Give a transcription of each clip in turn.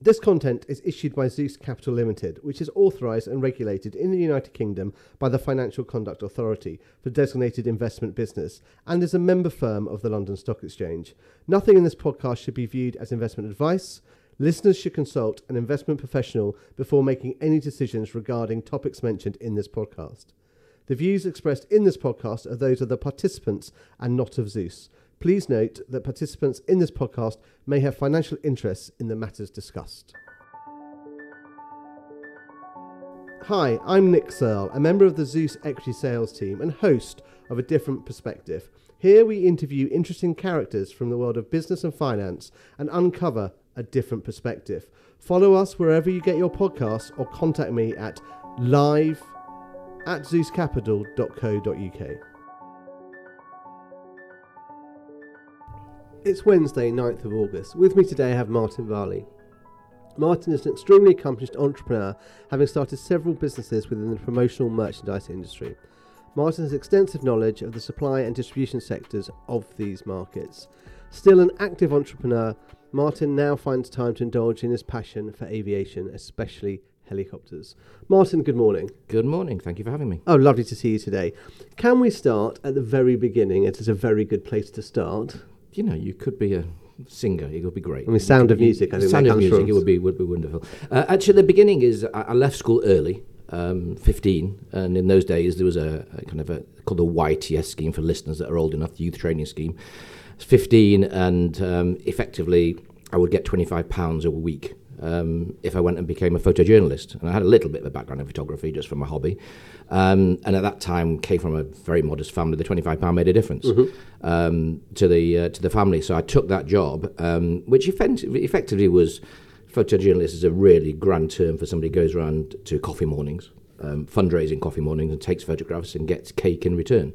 This content is issued by Zeus Capital Limited, which is authorised and regulated in the United Kingdom by the Financial Conduct Authority for designated investment business and is a member firm of the London Stock Exchange. Nothing in this podcast should be viewed as investment advice. Listeners should consult an investment professional before making any decisions regarding topics mentioned in this podcast. The views expressed in this podcast are those of the participants and not of Zeus. Please note that participants in this podcast may have financial interests in the matters discussed. Hi, I'm Nick Searle, a member of the Zeus Equity Sales team and host of A Different Perspective. Here we interview interesting characters from the world of business and finance and uncover a different perspective. Follow us wherever you get your podcasts or contact me at live at zeuscapital.co.uk. It's Wednesday, 9th of August. With me today I have Martin Varley. Martin is an extremely accomplished entrepreneur, having started several businesses within the promotional merchandise industry. Martin has extensive knowledge of the supply and distribution sectors of these markets. Still an active entrepreneur, Martin now finds time to indulge in his passion for aviation, especially helicopters. Martin, good morning. Good morning. Thank you for having me. Oh, lovely to see you today. Can we start at the very beginning? It is a very good place to start you know, you could be a singer. It would be great. I mean, Sound of Music. I think Sound of Music. It would be would be wonderful. Uh, actually, the beginning is I, I left school early. Um, 15, and in those days there was a, a kind of a called the YTS scheme for listeners that are old enough, the youth training scheme. 15, and um, effectively I would get 25 pounds a week um, if I went and became a photojournalist. And I had a little bit of a background in photography just from my hobby. Um, and at that time, came from a very modest family. The twenty-five pound made a difference mm-hmm. um, to the uh, to the family. So I took that job, um, which effectively, effectively was photojournalist is a really grand term for somebody who goes around to coffee mornings, um, fundraising coffee mornings, and takes photographs and gets cake in return.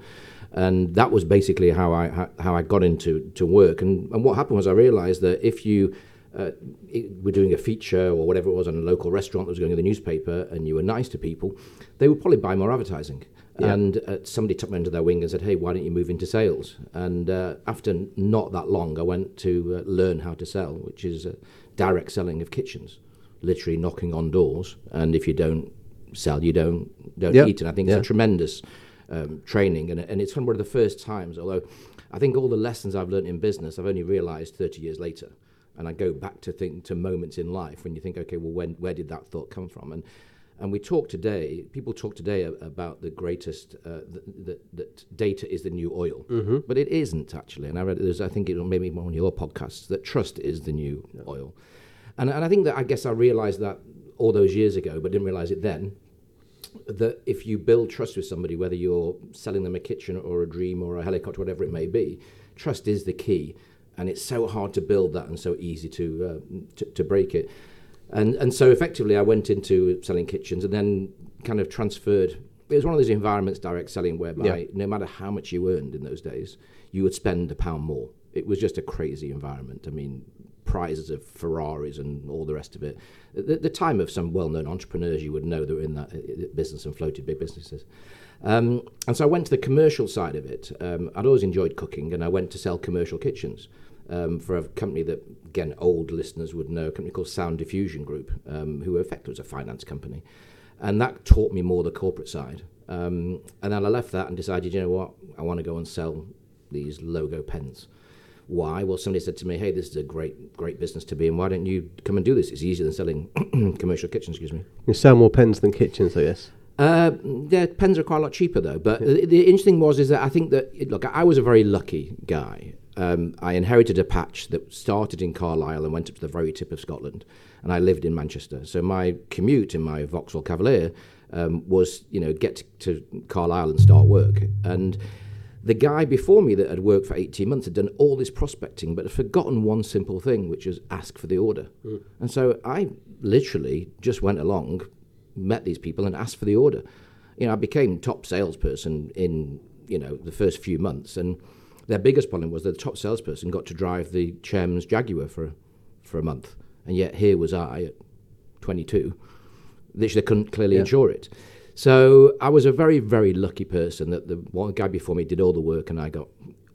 And that was basically how I how I got into to work. And, and what happened was I realised that if you uh, we're doing a feature or whatever it was on a local restaurant that was going in the newspaper and you were nice to people, they would probably buy more advertising. Yeah. And uh, somebody took me under their wing and said, hey, why don't you move into sales? And uh, after not that long, I went to uh, learn how to sell, which is uh, direct selling of kitchens, literally knocking on doors. And if you don't sell, you don't, don't yep. eat. And I think it's a tremendous um, training. And, and it's one of the first times, although I think all the lessons I've learned in business, I've only realized 30 years later and I go back to think to moments in life when you think, okay, well, when where did that thought come from? And and we talk today. People talk today about the greatest uh, that that data is the new oil, mm-hmm. but it isn't actually. And I read there's I think it maybe one of your podcasts that trust is the new yeah. oil, and and I think that I guess I realized that all those years ago, but didn't realize it then. That if you build trust with somebody, whether you're selling them a kitchen or a dream or a helicopter, whatever it may be, trust is the key and it's so hard to build that and so easy to, uh, to, to break it. And and so effectively, I went into selling kitchens and then kind of transferred. It was one of those environments, direct selling, whereby yeah. no matter how much you earned in those days, you would spend a pound more. It was just a crazy environment. I mean, prizes of Ferraris and all the rest of it. The, the time of some well-known entrepreneurs you would know that were in that uh, business and floated big businesses. Um, and so I went to the commercial side of it. Um, I'd always enjoyed cooking, and I went to sell commercial kitchens um, for a company that, again, old listeners would know, a company called Sound Diffusion Group, um, who effectively was a finance company. And that taught me more the corporate side. Um, and then I left that and decided, you know what, I want to go and sell these logo pens. Why? Well, somebody said to me, "Hey, this is a great, great business to be in. Why don't you come and do this? It's easier than selling commercial kitchens." Excuse me. You sell more pens than kitchens, I guess. Uh, yeah, pens are quite a lot cheaper though. But yeah. the, the, interesting was is that I think that look, I was a very lucky guy um, I inherited a patch that started in Carlisle and went up to the very tip of Scotland, and I lived in Manchester. So my commute in my Vauxhall Cavalier um, was, you know, get to, to Carlisle and start work. And the guy before me that had worked for 18 months had done all this prospecting, but had forgotten one simple thing, which was ask for the order. Mm. And so I literally just went along, met these people, and asked for the order. You know, I became top salesperson in you know the first few months, and their biggest problem was that the top salesperson got to drive the chairman's Jaguar for for a month, and yet here was I at 22, literally couldn't clearly yeah. insure it. So I was a very very lucky person that the one guy before me did all the work and I got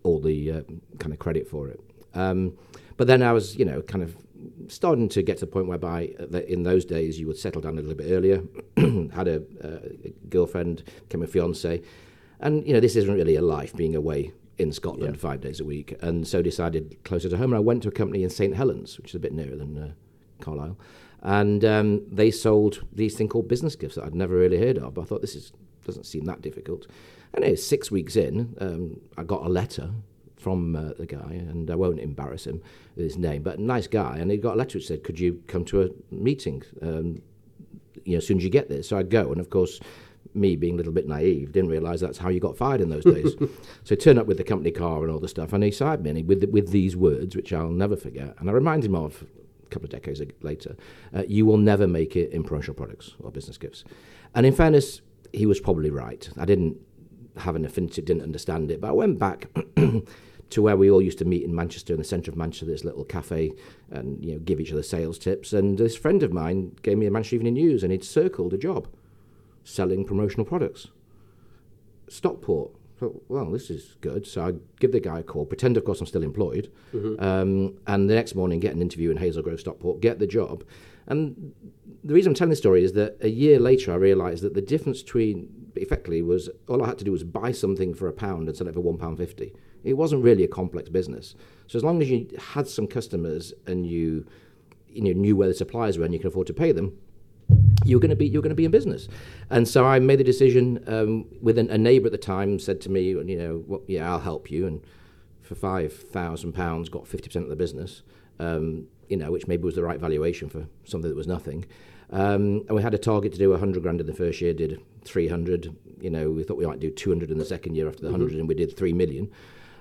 all the uh, kind of credit for it. Um, but then I was you know kind of starting to get to the point whereby uh, in those days you would settle down a little bit earlier, had a, a girlfriend, became a fiance, and you know this isn't really a life being away in Scotland Yeah. five days a week, and so decided closer to home. And I went to a company in St Helens, which is a bit nearer than uh, Carlisle, and um, they sold these thing called business gifts that I'd never really heard of. But I thought this is doesn't seem that difficult. And anyway, six weeks in, um, I got a letter from uh, the guy, and I won't embarrass him with his name, but a nice guy, and he got a letter which said, "Could you come to a meeting?" Um, you know, as soon as you get there. So I'd go, and of course, me being a little bit naive, didn't realise that's how you got fired in those days. so he turned up with the company car and all the stuff, and he signed me and he, with with these words, which I'll never forget, and I remind him of a couple of decades later. Uh, you will never make it in promotional products or business gifts. And in fairness, he was probably right. I didn't have an affinity, didn't understand it, but I went back. To where we all used to meet in Manchester, in the centre of Manchester, this little cafe, and you know, give each other sales tips. And this friend of mine gave me a Manchester Evening News, and he'd circled a job selling promotional products. Stockport. Well, this is good. So I give the guy a call, pretend, of course, I'm still employed, um, and the next morning get an interview in Hazel Grove, Stockport, get the job. And the reason I'm telling this story is that a year later I realised that the difference between effectively was all I had to do was buy something for a pound and sell it for one pound fifty. It wasn't really a complex business. So as long as you had some customers and you, you know, knew where the suppliers were and you can afford to pay them, you're going to be you're going to be in business. And so I made the decision. Um, with an, a neighbour at the time said to me, you know, well, yeah, I'll help you. And for five thousand pounds, got fifty percent of the business. Um, you know, which maybe was the right valuation for something that was nothing. Um, and we had a target to do 100 grand in the first year, did 300. You know, we thought we might do 200 in the second year after the 100, and we did 3 million.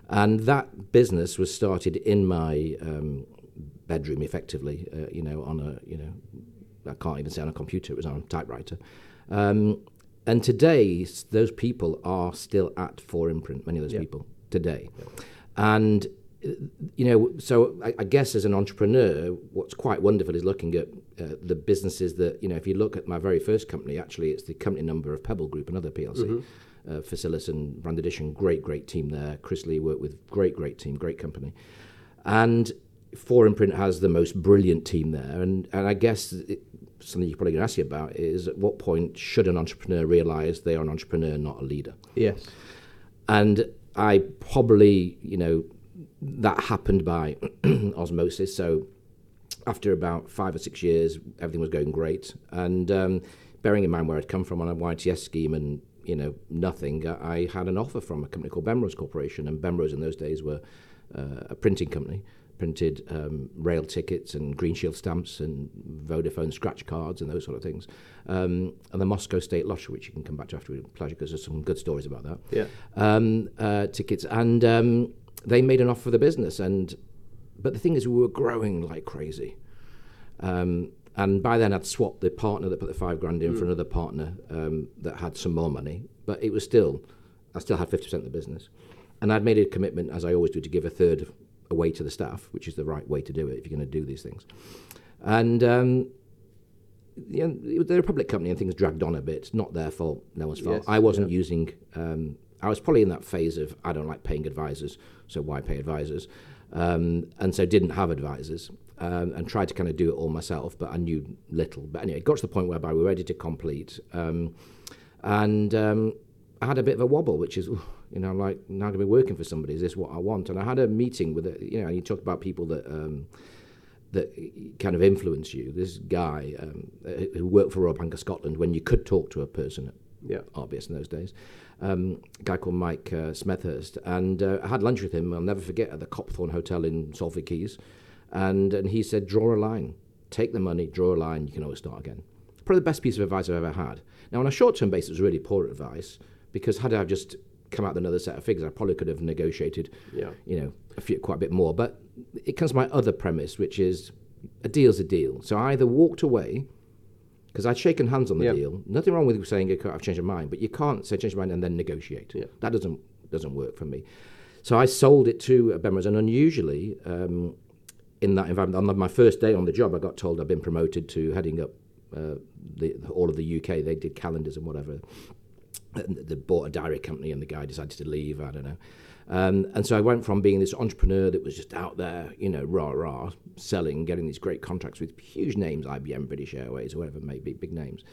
And that business was started in my um, bedroom, effectively, uh, you know, on a, you know, I can't even say on a computer, it was on a typewriter. Um, and today, those people are still at 4imprint, many of those Yeah. people today. And, uh, you know, so I, I guess as an entrepreneur, what's quite wonderful is looking at uh, the businesses that, you know, if you look at my very first company, actually, it's the company number of Pebble Group, another PLC. Uh, Facilis and Brand Addition, great, great team there. Chris Lee worked with great, great team, great company. And 4imprint has the most brilliant team there. And, and I guess it, something you're probably going to ask you about is at what point should an entrepreneur realize they are an entrepreneur, not a leader? Yes. And I probably, you know, that happened by osmosis. So after about five or six years, everything was going great. And um, bearing in mind where I'd come from on a YTS scheme and, you know, nothing, I had an offer from a company called Bemrose Corporation. And Bemrose in those days were uh, a printing company, printed um, rail tickets and Green Shield stamps and Vodafone scratch cards and those sort of things. Um, and the Moscow State Lottery, which you can come back to after with pleasure because there's some good stories about that Yeah. um, uh, tickets, and um, they made an offer for the business. And but the thing is, we were growing like crazy. Um, and by then, I'd swapped the partner that put the five grand in for another partner um, that had some more money. But it was still, I still had fifty percent of the business, and I'd made a commitment, as I always do, to give a third away to the staff, which is the right way to do it if you're going to do these things. And um, yeah, they're a public company and things dragged on a bit. Not their fault, no one's fault. Yes, I wasn't using. Um, I was probably in that phase of I don't like paying advisors, so why pay advisors? Um, and so didn't have advisors um, and tried to kind of do it all myself, but I knew little. But anyway, it got to the point whereby we were ready to complete, um, and um, I had a bit of a wobble, which is. "Ooh, You know, I'm like now going to be working for somebody. Is this what I want? And I had a meeting with, a, you know, and you talk about people that um, that kind of influence you. This guy um, uh, who worked for Royal Bank of Scotland when you could talk to a person at Yeah. RBS in those days, um, a guy called Mike uh, Smethurst, and uh, I had lunch with him. I'll never forget at the Copthorne Hotel in Salford Quays, and and he said, draw a line, take the money, draw a line. You can always start again. Probably the best piece of advice I've ever had. Now, on a short-term basis, it was really poor advice because had I just come out with another set of figures, I probably could have negotiated Yeah. you know, a few, quite a bit more. But it comes to my other premise, which is a deal's a deal. So I either walked away because I'd shaken hands on the Yeah. deal. Nothing wrong with saying I've changed my mind, but you can't say change your mind and then negotiate. Yeah. That doesn't doesn't work for me. So I sold it to Bemrose, and unusually. Um, in that environment, on my first day on the job, I got told I'd been promoted to heading up uh, the, all of the UK. They did calendars and whatever. They bought a diary company, and the guy decided to leave. I don't know. Um, and so I went from being this entrepreneur that was just out there, you know, rah rah, selling, getting these great contracts with huge names, IBM, British Airways, or whatever it may be, big names,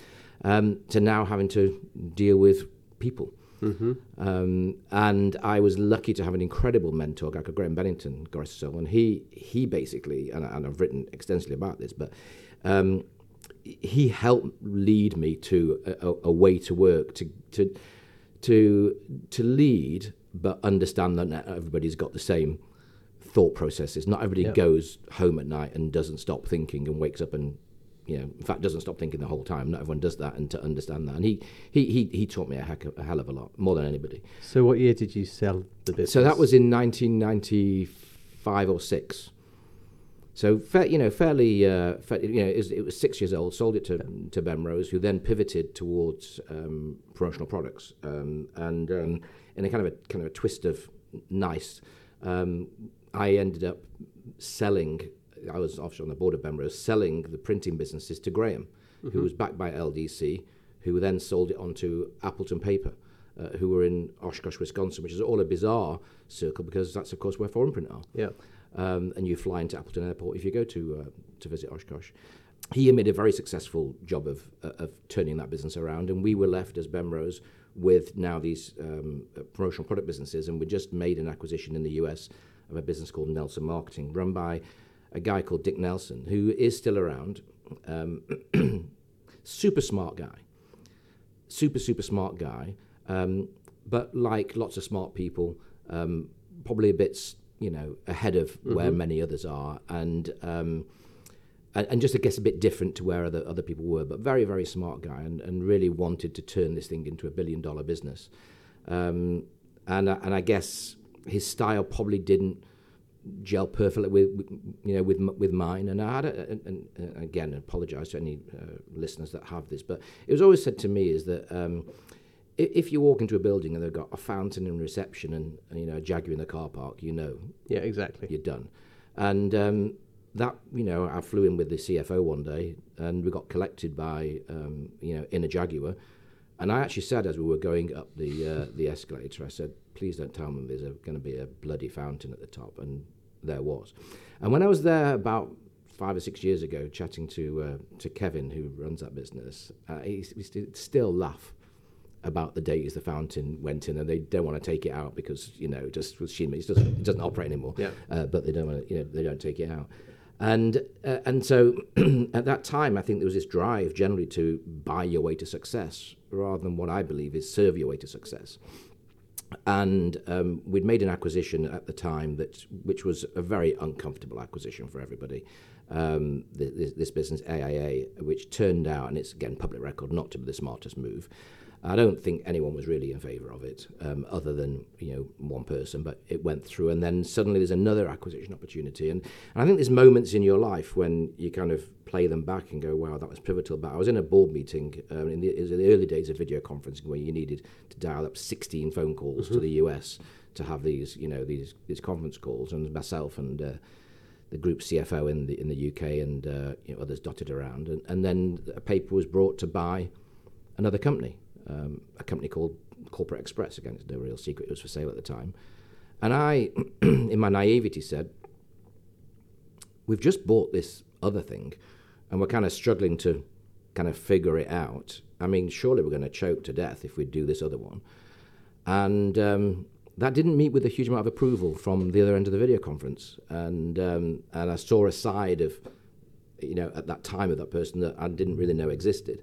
um, to now having to deal with people. Mm-hmm. Um, and I was lucky to have an incredible mentor, a guy called Graham Bennington, Gorissa and he he basically, and, and I've written extensively about this, but um, he helped lead me to a, a, way to work, to to to to lead, but understand that not everybody's got the same thought processes. Not everybody Yep. goes home at night and doesn't stop thinking and wakes up and you know, in fact, doesn't stop thinking the whole time. Not everyone does that, and to understand that, and he he he, he taught me a, heck of, a hell of a lot, more than anybody. So, what year did you sell the business? So that was in 1995 or six. So fair, you know, fairly, uh, you know, it was, it was six years old. Sold it to to Bemrose, who then pivoted towards um, promotional products, um, and um, in a kind of a kind of a twist of nice, um, I ended up selling. I was obviously on the board of Bemrose, selling the printing businesses to Graham, who was backed by LDC, who then sold it on to Appleton Paper uh, who were in Oshkosh, Wisconsin, which is all a bizarre circle because that's, of course, where 4imprint are. Yeah. Um, and you fly into Appleton Airport if you go to uh, to visit Oshkosh. He made a very successful job of uh, of turning that business around, and we were left as Bemrose with now these um, uh, promotional product businesses, and we just made an acquisition in the US of a business called Nelson Marketing, run by a guy called Dick Nelson, who is still around. Um, super smart guy, super super smart guy. Um, but like lots of smart people, um, probably a bit, you know, ahead of where many others are, and um, and, and just I guess a bit different to where other other people were. But very very smart guy, and, and really wanted to turn this thing into a billion dollar business. Um, and I- and I guess his style probably didn't gel perfectly with, you know with with mine and I had a, and, and, again apologize to any uh, listeners that have this but it was always said to me is that um, if you walk into a building and they've got a fountain in reception and, and you know a Jaguar in the car park you know Yeah, exactly. you're done. And um, that, you know, I flew in with the CFO one day, and we got collected by, um, you know, in a Jaguar. And I actually said as we were going up the uh, the escalator, I said, "Please don't tell them there's going to be a bloody fountain at the top." And there was. And when I was there about five or six years ago, chatting to uh, to Kevin, who runs that business, uh, he, he st- still laugh about the days the fountain went in, and they don't want to take it out because you know just with Shima, it doesn't it doesn't operate anymore. Yeah. Uh, but they don't want to, you know they don't take it out, and uh, and so at that time I think there was this drive generally to buy your way to success rather than what I believe is serve your way to success. And um, we'd made an acquisition at the time that which was a very uncomfortable acquisition for everybody. Um, this, this business AIA, which turned out, and it's again public record, not to be the smartest move. I don't think anyone was really in favour of it, um, other than you know one person. But it went through, and then suddenly there's another acquisition opportunity, and, and I think there's moments in your life when you kind of play them back and go, "Wow, that was pivotal." But I was in a board meeting um, in, the, in the early days of video conferencing where you needed to dial up 16 phone calls to the US to have these, you know, these these conference calls, and myself and. Uh, the group CFO in the in the UK and uh, you know, others dotted around, and, and then a paper was brought to buy another company, um, a company called Corporate Express. Again, it's no real secret; it was for sale at the time. And I, in my naivety, said, "We've just bought this other thing, and we're kind of struggling to kind of figure it out. I mean, surely we're going to choke to death if we do this other one." And um, that didn't meet with a huge amount of approval from the other end of the video conference. And um, and I saw a side of, you know, at that time of that person that I didn't really know existed.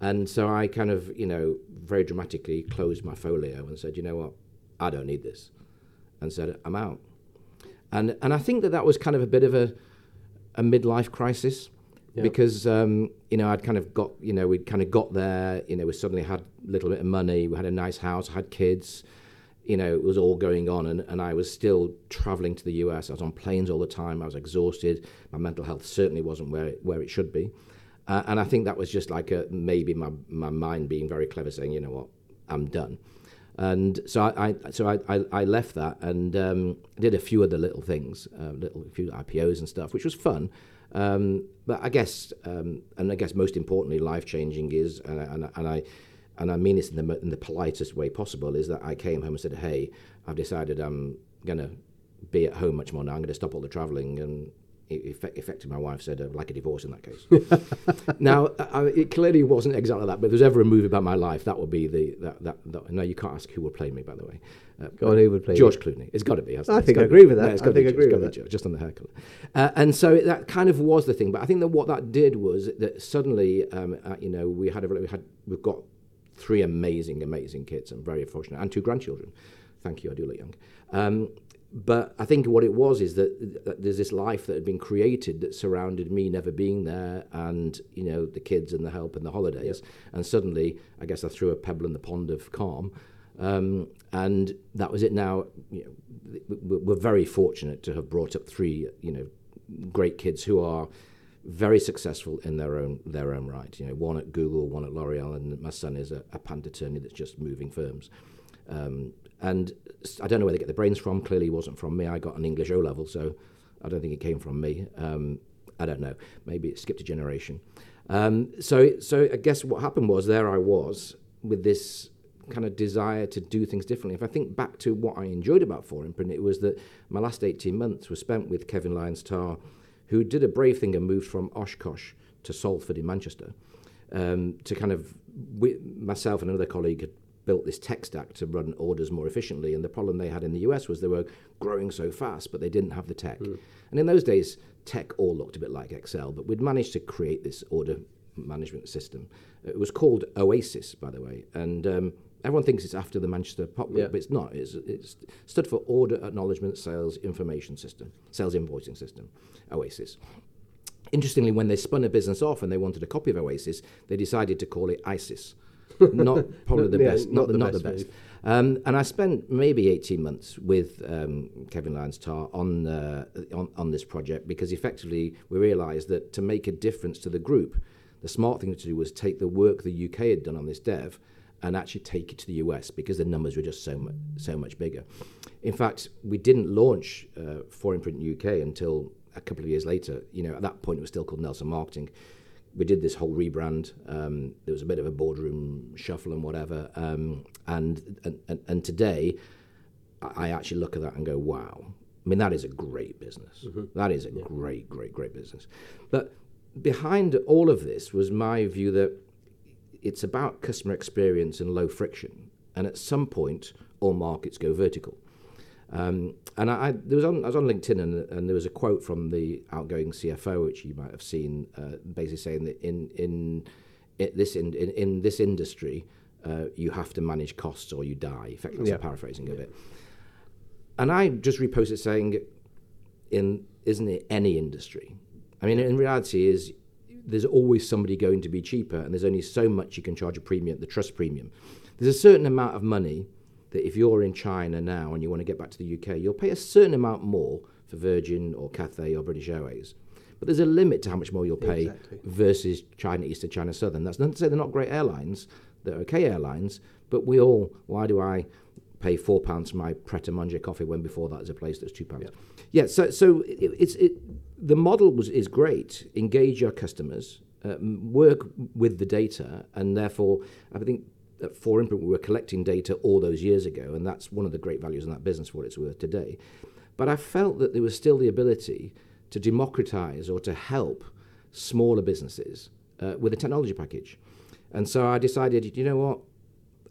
And so I kind of, you know, very dramatically closed my folio and said, you know what, I don't need this, and said I'm out. And and I think that that was kind of a bit of a a midlife crisis Yeah. because um, you know I'd kind of got you know we'd kind of got there you know we suddenly had a little bit of money we had a nice house had kids you know it was all going on and, and I was still traveling to the US I was on planes all the time I was exhausted my mental health certainly wasn't where it, where it should be uh, and I think that was just like a, maybe my, my mind being very clever saying you know what I'm done and so I, I so I, I, I left that and um, did a few other little things, uh, little a few IPOs and stuff, which was fun. Um, but I guess, um, and I guess most importantly, life changing is, and, I- and, and I, and I mean this in the, in the politest way possible, is that I came home and said, hey, I've decided I'm going to be at home much more now. I'm going to stop all the travelling. And effectively, my wife said, uh, like a divorce in that case. now, I, it clearly wasn't exactly that, but if there's ever a movie about my life, that would be the. That, that, that, no, you can't ask who would play me, by the way. Uh, Go on, who would play? George Clooney. It's got to be. I? Think I agree be. with that. No, it's I think I agree with be George, just on the hair colour. Uh, and so that kind of was the thing. But I think that what that did was that suddenly, um, uh, you know, we had a, we had we've got three amazing, amazing kids. I'm very fortunate, and two grandchildren. Thank you. I do look young. Um, but I think what it was is that, that there's this life that had been created that surrounded me never being there, and you know the kids and the help and the holidays. And suddenly, I guess I threw a pebble in the pond of calm, um, and that was it. Now, you know, we- we're very fortunate to have brought up three, you know, great kids who are very successful in their own their own right. You know, one at Google, one at L'Oreal, and my son is a, a patent attorney that's just moving firms. Um, and I don't know where they get the brains from. Clearly, it wasn't from me. I got an English O level, so I don't think it came from me. Um, I don't know. Maybe it skipped a generation. Um, so, so I guess what happened was there I was with this kind of desire to do things differently. If I think back to what I enjoyed about 4imprint, it was that my last 18 months were spent with Kevin Lyons Tarr, who did a brave thing and moved from Oshkosh to Salford in Manchester um, to kind of, myself and another colleague had built this tech stack to run orders more efficiently. And the problem they had in the US was they were growing so fast, but they didn't have the tech. And in those days, tech all looked a bit like Excel, but we'd managed to create this order management system. It was called Oasis, by the way. And um, everyone thinks it's after the Manchester Pop Group, Yeah. but it's not. It's, it's stood for Order Acknowledgement Sales Information System, Sales Invoicing System, Oasis. Interestingly, when they spun a business off and they wanted a copy of Oasis, they decided to call it ISIS. Not probably the Yeah, best. not Not, the, not the best best. Um, and I spent maybe 18 months with um, Kevin Lyons Tarr on, uh, on, on this project because effectively we realised that to make a difference to the group, the smart thing to do was take the work the UK had done on this dev and actually take it to the US because the numbers were just so much, so much bigger. In fact, we didn't launch uh, 4imprint UK until a couple of years later. You know, at that point it was still called Nelson Marketing. We did this whole rebrand. Um, there was a bit of a boardroom shuffle and whatever. Um, and, and, and today, I I actually look at that and go, wow. I mean, that is a great business. That is a great, great, great business. But behind all of this was my view that it's about customer experience and low friction. And at some point, all markets go vertical. Um, and I, I, there was on, I was on LinkedIn, and, and there was a quote from the outgoing CFO, which you might have seen, uh, basically saying that in in, in this in, in, in this industry, uh, you have to manage costs or you die. In fact, that's Yeah. a paraphrasing of it. And I just reposted saying, in isn't it any industry? I mean, in reality, is there's always somebody going to be cheaper, and there's only so much you can charge a premium, the trust premium. There's a certain amount of money that if you're in China now and you want to get back to the UK, you'll pay a certain amount more for Virgin or Cathay or British Airways. But there's a limit to how much more you'll pay Exactly. versus China Eastern, China Southern. That's not to say they're not great airlines, they're okay airlines, but we all, why do I pay four pounds for my Pret a Manger coffee when before that was a place that's two pounds? Yeah, so, so it, it's, it, the model was, is great. Engage your customers, uh, work with the data, and therefore, I think at 4imprint, we were collecting data all those years ago, and that's one of the great values in that business for what it's worth today. But I felt that there was still the ability to democratize or to help smaller businesses uh, with a technology package. And so I decided, you know what,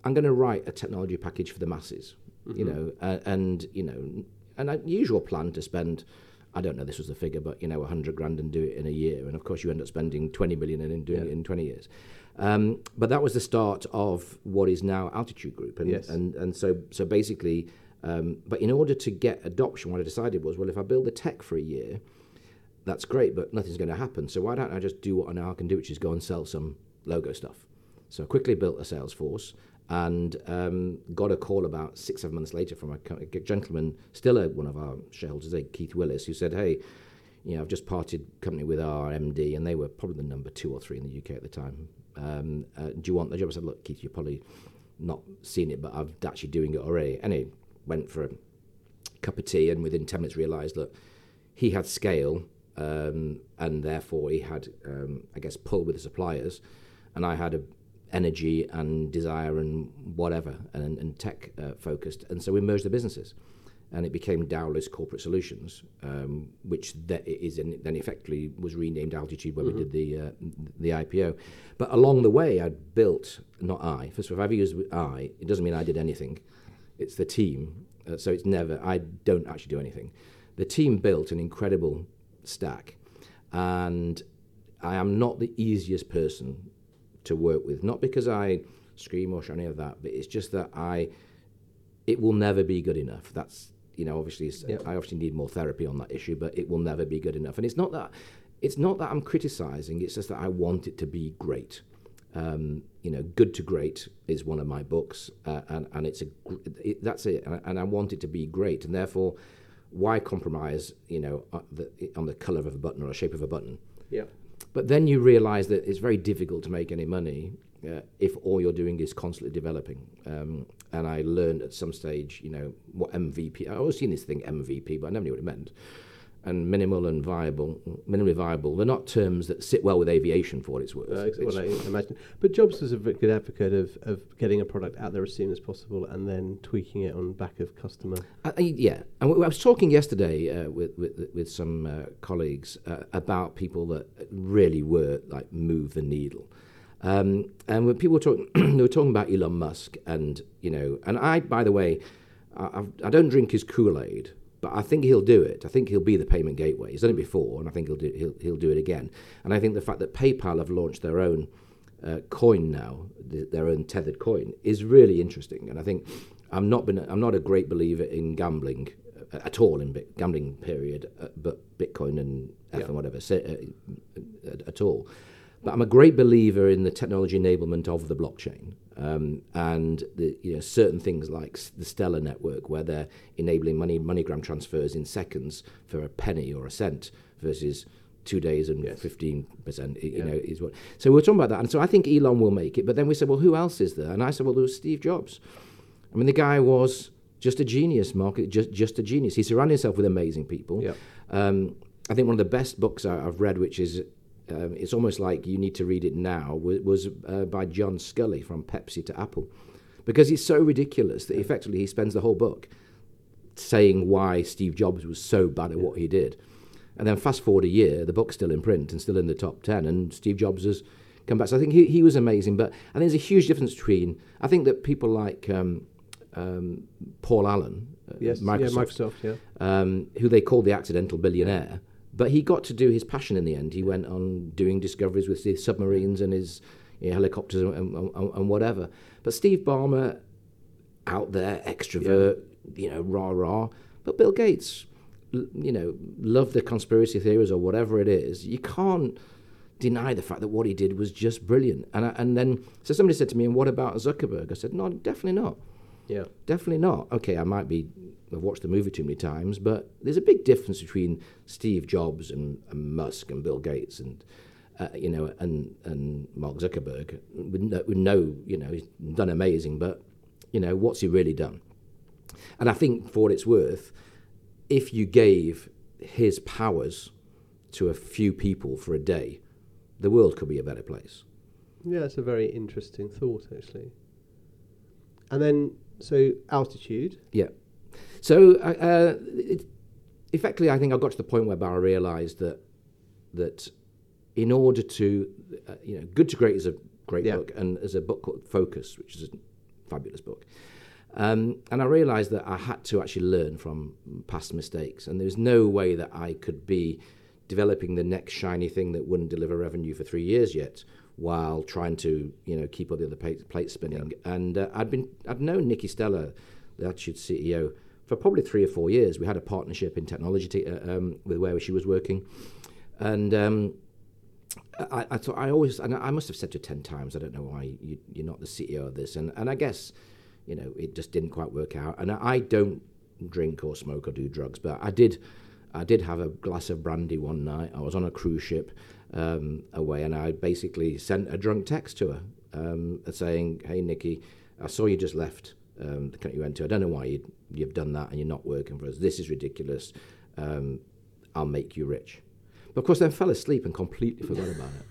I'm going to write a technology package for the masses, you know, uh, and you know, an a usual plan to spend. I don't know this was the figure, but you know, 100 grand and do it in a year, and of course you end up spending 20 million and doing it in 20 years. Um, but that was the start of what is now Altitude Group, and Yes. and and so so basically, um, but in order to get adoption, what I decided was, well, if I build the tech for a year, that's great, but nothing's going to happen. So why don't I just do what I know I can do, which is go and sell some logo stuff? So I quickly built a sales force and um, got a call about six, seven months later from a, a gentleman, still a, one of our shareholders, eh, Keith Willis, who said, hey, you know, I've just parted company with our MD, and they were probably the number two or three in the UK at the time. Um, uh, do you want the job? I said, look, Keith, you've probably not seen it, but I'm actually doing it already. And he went for a cup of tea, and within 10 minutes realised that he had scale, um, and therefore he had, um, I guess, pull with the suppliers, and I had a energy and desire and whatever and, and tech uh, focused. And so we merged the businesses. And it became Dowlais Corporate Solutions, um, which that is in, then effectively was renamed Altitude when we did the uh, the IPO. But along the way, I'd built not I. First of all, if I've used I, it doesn't mean I did anything. It's the team. Uh, so it's never. I don't actually do anything. The team built an incredible stack, and I am not the easiest person to work with. Not because I scream or any of that, but it's just that I. It will never be good enough. That's you know obviously. I obviously need more therapy on that issue, but it will never be good enough. And it's not that it's not that I'm criticizing. It's just that I want it to be great. Um, you know, good to great is one of my books, uh, and and it's a it, that's it, and, and I want it to be great, and therefore, why compromise? You know, on the, on the color of a button or a shape of a button. Yeah. But then you realize that it's very difficult to make any money uh, if all you're doing is constantly developing. Um, and I learned at some stage, you know, what MVP. I always seen this thing MVP, but I never knew what it meant. And minimal and viable, minimally viable. They're not terms that sit well with aviation for what it's worth. Uh, It's- I imagine. But Jobs was a very good advocate of, of getting a product out there as soon as possible and then tweaking it on back of customer. I- yeah, and I was talking yesterday uh, with, with with some uh, colleagues uh, about people that really were like move the needle, um, and when people were talking, they were talking about Elon Musk, and you know, and I, by the way, I, I've- I don't drink his Kool Aid, but I think he'll do it. I think he'll be the payment gateway. He's done it before, and I think he'll do he'll he'll do it again. And I think the fact that PayPal have launched their own uh, coin now, th- their own tethered coin, is really interesting. And I think I'm not been I'm not a great believer in gambling uh, at all in bit, gambling period, uh, but Bitcoin and F Yeah. and whatever say, uh, at, at all. But I'm a great believer in the technology enablement of the blockchain. Um, and the, you know, certain things like the Stellar network, where they're enabling money MoneyGram transfers in seconds for a penny or a cent versus two days and Yes. fifteen percent. You Yeah. know, is what. So we we're talking about that, and so I think Elon will make it. But then we said, well, who else is there? And I said, well, there was Steve Jobs. I mean, the guy was just a genius, Mark. Just just a genius. He surrounded himself with amazing people. Yeah. Um, I think one of the best books I, I've read, which is um, it's almost like you need to read it now, was, was uh, by John Sculley from Pepsi to Apple, because it's so ridiculous that effectively he spends the whole book saying why Steve Jobs was so bad at what he did, and then fast forward a year, the book's still in print and still in the top ten, and Steve Jobs has come back. So I think he, he was amazing, but I think there's a huge difference between I think that people like um, um, Paul Allen, uh, Yes. Microsoft, Yeah, Microsoft, yeah. um, who they called the accidental billionaire. But he got to do his passion in the end. He went on doing discoveries with his submarines and his you know, helicopters and, and, and, whatever. But Steve Ballmer, out there, extrovert, you know, rah rah. But Bill Gates, you know, love the conspiracy theories or whatever it is. You can't deny the fact that what he did was just brilliant. And I, and then so somebody said to me, "And what about Zuckerberg?" I said, "No, definitely not." Yeah. Definitely not. Okay, I might be. I've watched the movie too many times, but there's a big difference between Steve Jobs and, and Musk and Bill Gates and uh, you know and and Mark Zuckerberg. We know, we know, you know, he's done amazing, but you know, what's he really done? And I think, for what it's worth, if you gave his powers to a few people for a day, the world could be a better place. Yeah, it's a very interesting thought, actually. And then, so altitude. Yeah. So, uh, it, effectively, I think I got to the point where I realised that that in order to, uh, you know, Good to Great is a great Yeah. book, and there's a book called Focus, which is a fabulous book. Um, and I realised that I had to actually learn from past mistakes, and there's no way that I could be developing the next shiny thing that wouldn't deliver revenue for three years yet, while trying to, you know, keep all the other plate, plates spinning. And uh, I'd been, I'd known Nikki Stella, the Altitude CEO, for probably three or four years. We had a partnership in technology t- uh, um, with where she was working, and. Um, I, I thought I always, and I must have said to her ten times, I don't know why you, you're not the CEO of this, and and I guess, you know, it just didn't quite work out. And I, I don't drink or smoke or do drugs, but I did, I did have a glass of brandy one night. I was on a cruise ship um, away, and I basically sent a drunk text to her um, saying, "Hey Nikki, I saw you just left um, the country you went to. I don't know why you you've done that, and you're not working for us. This is ridiculous. Um, I'll make you rich." But of course, then fell asleep and completely forgot about it.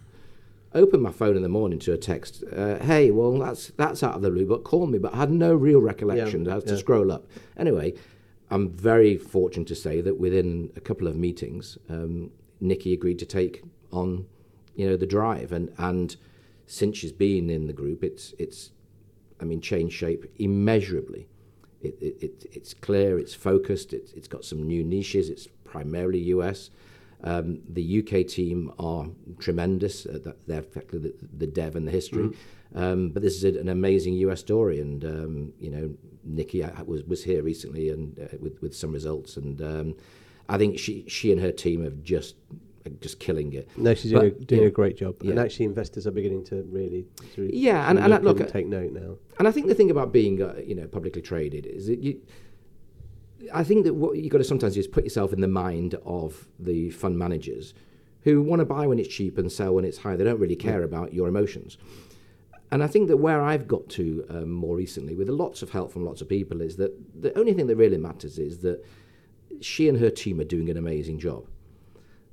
opened my phone in the morning to a text. Uh, hey, well, that's that's out of the blue, but call me. But I had no real recollection. Yeah, I had yeah. to scroll up. Anyway, I'm very fortunate to say that within a couple of meetings, um, Nikki agreed to take on, you know, the drive, and and since she's been in the group, it's it's, I mean, changed shape immeasurably. It, it, it, it's clear, it's focused, it's, it's got some new niches, it's primarily US. Um, the UK team are tremendous. Uh, they're effectively the, the dev and the history. Um, but this is a, an amazing US story, and um, you know, Nikki uh, was was here recently and uh, with with some results, and um, I think she she and her team have just are just killing it. No, she's doing, a, doing yeah. a great job, and actually, investors are beginning to really, to Yeah, and- and look, look and at- take note now. And I think the thing about being, uh, you know, publicly traded is that you. I think that what you've got to sometimes is put yourself in the mind of the fund managers, who want to buy when it's cheap and sell when it's high. They don't really care about your emotions. And I think that where I've got to um, more recently, with lots of help from lots of people, is that the only thing that really matters is that she and her team are doing an amazing job.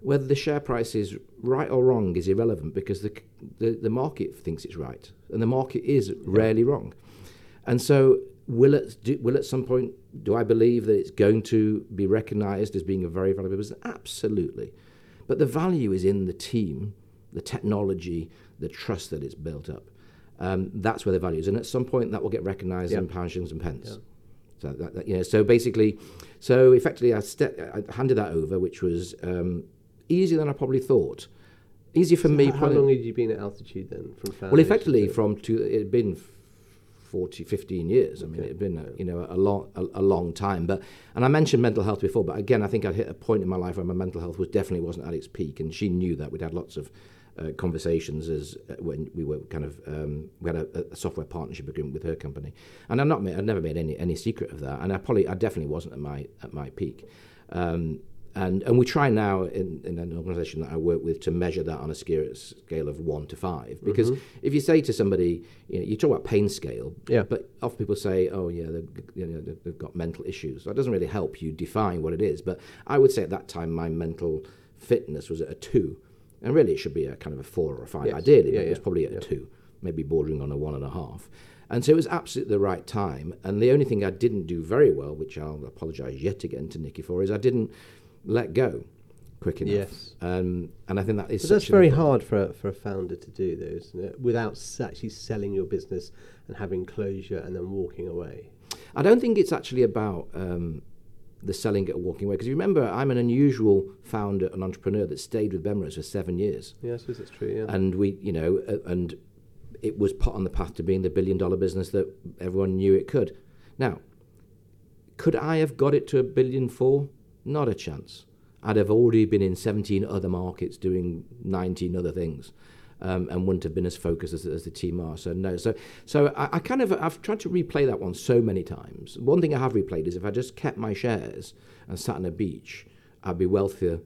Whether the share price is right or wrong is irrelevant because the, the, the market thinks it's right, and the market is rarely wrong. And so, will it do, will at some point do I believe that it's going to be recognised as being a very valuable business? Absolutely, but the value is in the team, the technology, the trust that it's built up. Um, that's where the value is, and at some point that will get recognised Yeah. in pounds, shillings, and pence. So that, that, you know, so basically, so effectively, I, ste- I handed that over, which was um, easier than I probably thought. Easier for me. How, probably- long had you been at altitude then? From well, effectively, to- from two, it had been 40, 15 years. I mean, Okay. it had been a, you know a long a, a long time. But and I mentioned mental health before, but again, I think I'd hit a point in my life where my mental health was definitely wasn't at its peak, and she knew that. We'd had lots of uh, conversations as uh, when we were kind of um, we had a, a software partnership agreement with her company, and I'm not I'd never made any any secret of that, and I probably I definitely wasn't at my at my peak. Um, and, and we try now in, in an organisation that I work with to measure that on a scale, scale of one to five. Because mm-hmm. if you say to somebody, you, know, you talk about pain scale, Yeah. but often people say, oh, yeah, they've, you know, they've- got mental issues. So it doesn't really help you define what it is. But I would say at that time, my mental fitness was at a two. And really, it should be a kind of a four or a five, Yes. ideally, Yeah, but it was probably at Yeah. a two, maybe bordering on a one and a half. And so it was absolutely the right time. And the only thing I didn't do very well, which I'll apologise yet again to Nikki for, is I didn't let go quick enough. Yes. Um, and I think that is that's very hard for a, for a founder to do, though, isn't it? Without s- actually selling your business and having closure and then walking away. I don't think it's actually about um, the selling it or walking away. Because you remember, I'm an unusual founder and entrepreneur that stayed with Bemrose for seven years. Yeah, I suppose that's true. Yeah. and we you know uh, and it was put on the path to being the billion dollar business that everyone knew it could now could i have got it to a billion four not a chance i'd have already been in 17 other markets doing 19 other things um, and wouldn't have been as focused as, as the team are so no so so I, I kind of i've tried to replay that one so many times one thing i have replayed is if i just kept my shares and sat on a beach i'd be wealthier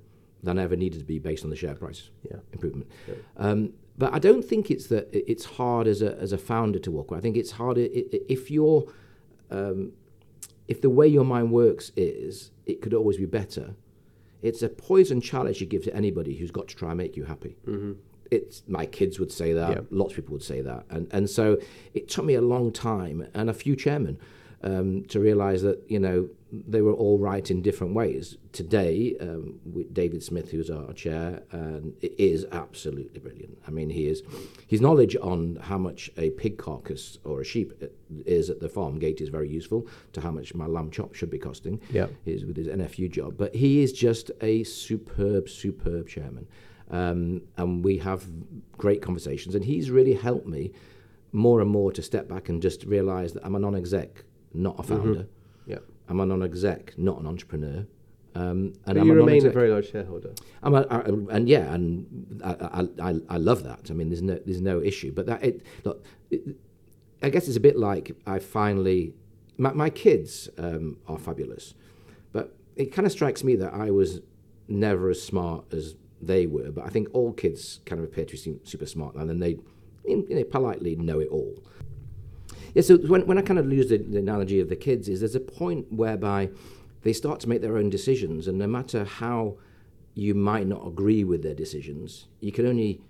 than i ever needed to be based on the share price Yeah. improvement. Um, but I don't think it's that it's hard as a as a founder to walk away. I think it's harder if you're um, if the way your mind works is it could always be better. It's a poison challenge you give to anybody who's got to try and make you happy. Mm-hmm. It's my kids would say that. Yeah. Lots of people would say that, and and so it took me a long time and a few chairmen um, to realise that you know they were all right in different ways. Today, um, with David Smith, who's our chair, um, is absolutely brilliant. I mean, he is his knowledge on how much a pig carcass or a sheep is at the farm gate is very useful to how much my lamb chop should be costing. Yeah. His, with his NFU job, but he is just a superb, superb chairman, um, and we have great conversations, and he's really helped me more and more to step back and just realise that I'm a non-exec, not a founder. yeah. I'm a non-exec, not an entrepreneur. Um, and you a remain a very large shareholder. I'm a, I, and yeah, and I, I, I, love that. I mean, there's no there's no issue. But that it look, it, I guess it's a bit like I finally my, my kids um, are fabulous, but it kind of strikes me that I was never as smart as they were. But I think all kids kind of appear to be super smart, and then they you know, politely know it all. Yeah, so when, when I kind of use the, the analogy of the kids, is there's a point whereby they start to make their own decisions, and no matter how you might not agree with their decisions, you can only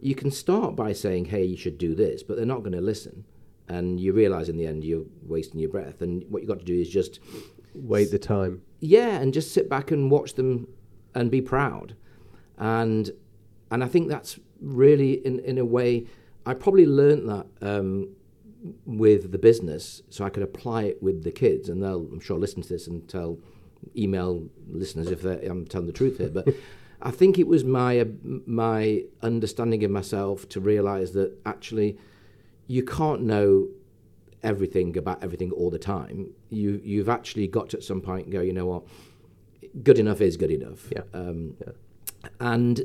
you can start by saying, hey, you should do this, but they're not going to listen. And you realize in the end you're wasting your breath. And what you've got to do is just Wait the time. yeah, and just sit back and watch them and be proud. And and I think that's really in in a way I probably learned that um, with the business, so I could apply it with the kids, and they'll I'm sure listen to this and tell email listeners if I'm telling the truth here, but. I think it was my uh, my understanding of myself to realize that actually you can't know everything about everything all the time. You you've actually got to at some point point go, you know what, good enough is good enough. Yeah. Um, Yeah. And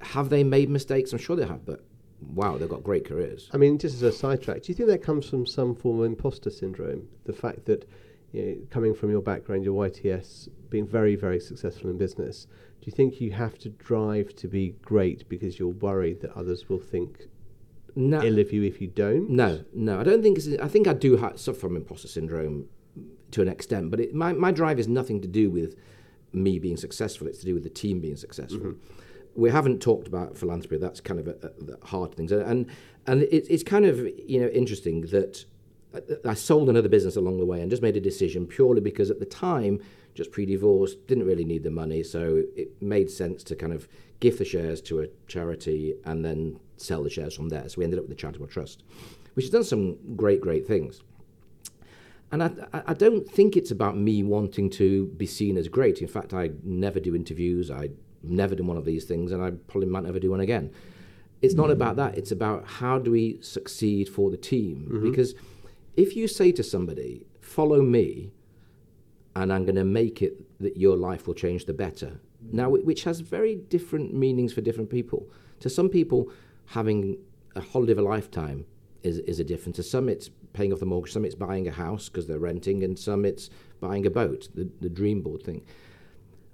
have they made mistakes? I'm sure they have, but wow, they've got great careers. I mean, just as a sidetrack, do you think that comes from some form of imposter syndrome? The fact that, you know, coming from your background, your YTS, being very, very successful in business, do you think you have to drive to be great because you're worried that others will think No, ill of you if you don't? no, no. I don't think. It's, I think I do ha- suffer from imposter syndrome to an extent, but it, my my drive is nothing to do with me being successful. It's to do with the team being successful. Mm-hmm. We haven't talked about philanthropy. That's kind of a, a, hard things, and and it, it's kind of you know interesting that uh, I sold another business along the way and just made a decision purely because at the time, just pre-divorce, didn't really need the money, so it made sense to kind of give the shares to a charity and then sell the shares from there. So we ended up with the charitable trust, which has done some great, great things. And I- I don't think it's about me wanting to be seen as great. In fact, I never do interviews. I never done one of these things, and I probably might never do one again. It's not about that. It's about how do we succeed for the team. Mm-hmm. Because if you say to somebody, "Follow me," and I'm going to make it that your life will change the better. Now, which has very different meanings for different people. To some people, having a holiday of a lifetime is, is a difference. To some, it's paying off the mortgage. Some, it's buying a house because they're renting, and some, it's buying a boat, the, the dream board thing.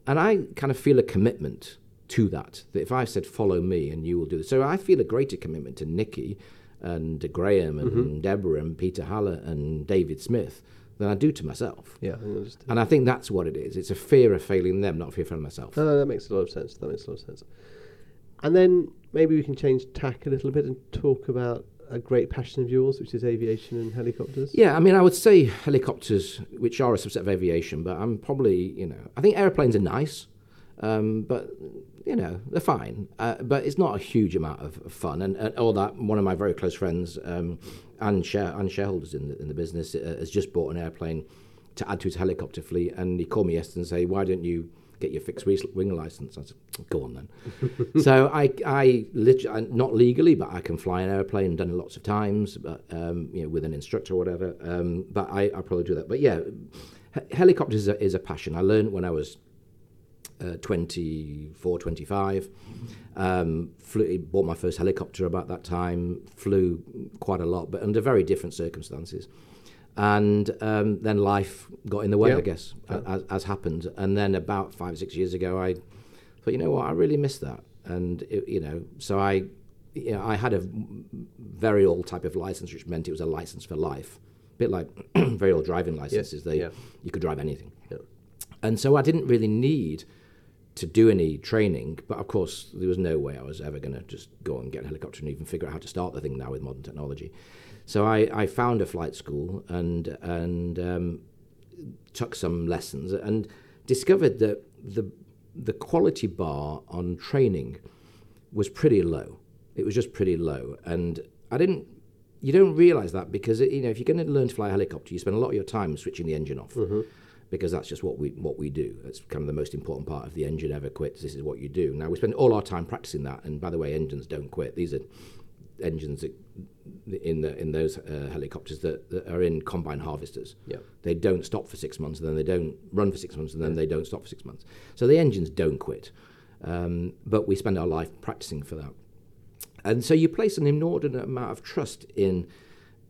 And I kind of feel a commitment to that. That if I said, follow me and you will do this. So I feel a greater commitment to Nikki and Graham and mm-hmm. Deborah and Peter Hallett and David Smith than I do to myself. Yeah, I. And I think that's what it is. It's a fear of failing them, not a fear of failing myself. No, no, that makes a lot of sense. That makes a lot of sense. And then maybe we can change tack a little bit and talk about a great passion of yours, which is aviation and helicopters. Yeah, I mean, I would say helicopters, which are a subset of aviation, but I'm probably, you know, I think airplanes are nice, um, but you know, they're fine. Uh, but it's not a huge amount of fun. And, and all that, one of my very close friends um, and, share, and shareholders in the, in the business uh, has just bought an airplane to add to his helicopter fleet. And he called me yesterday and say, "Why don't you get your fixed wing license?" I said, "Go on then." so I, I, lit- I, not legally, but I can fly an airplane. Done it lots of times, but um, you know, with an instructor or whatever. Um, but I, I probably do that. But yeah, he- helicopters is a, is a passion. I learned when I was uh, 24, 25. Um, flew, bought my first helicopter about that time, flew quite a lot, but under very different circumstances. And um, then life got in the way, Yeah. I guess, as, as happened. And then about five, six years ago, I thought, you know what, I really miss that. And, it, you know, so I, you know, I had a very old type of license, which meant it was a license for life. A bit like very old driving licenses. They, yeah. You could drive anything. And so I didn't really need to do any training, but of course there was no way I was ever going to just go and get a helicopter and even figure out how to start the thing now with modern technology. So I, I found a flight school and and um, took some lessons and discovered that the the quality bar on training was pretty low. It was just pretty low, and I didn't. You don't realize that because you know if you're going to learn to fly a helicopter, you spend a lot of your time switching the engine off because that's just what we what we do. That's kind of the most important part of the engine ever quits. This is what you do. Now we spend all our time practicing that. And by the way, engines don't quit. These are engines that in the in those uh, helicopters that, that are in combine harvesters. Yeah. They don't stop for six months, and then they don't run for six months, and then they don't stop for six months. So the engines don't quit. Um, but we spend our life practicing for that. And so you place an inordinate amount of trust in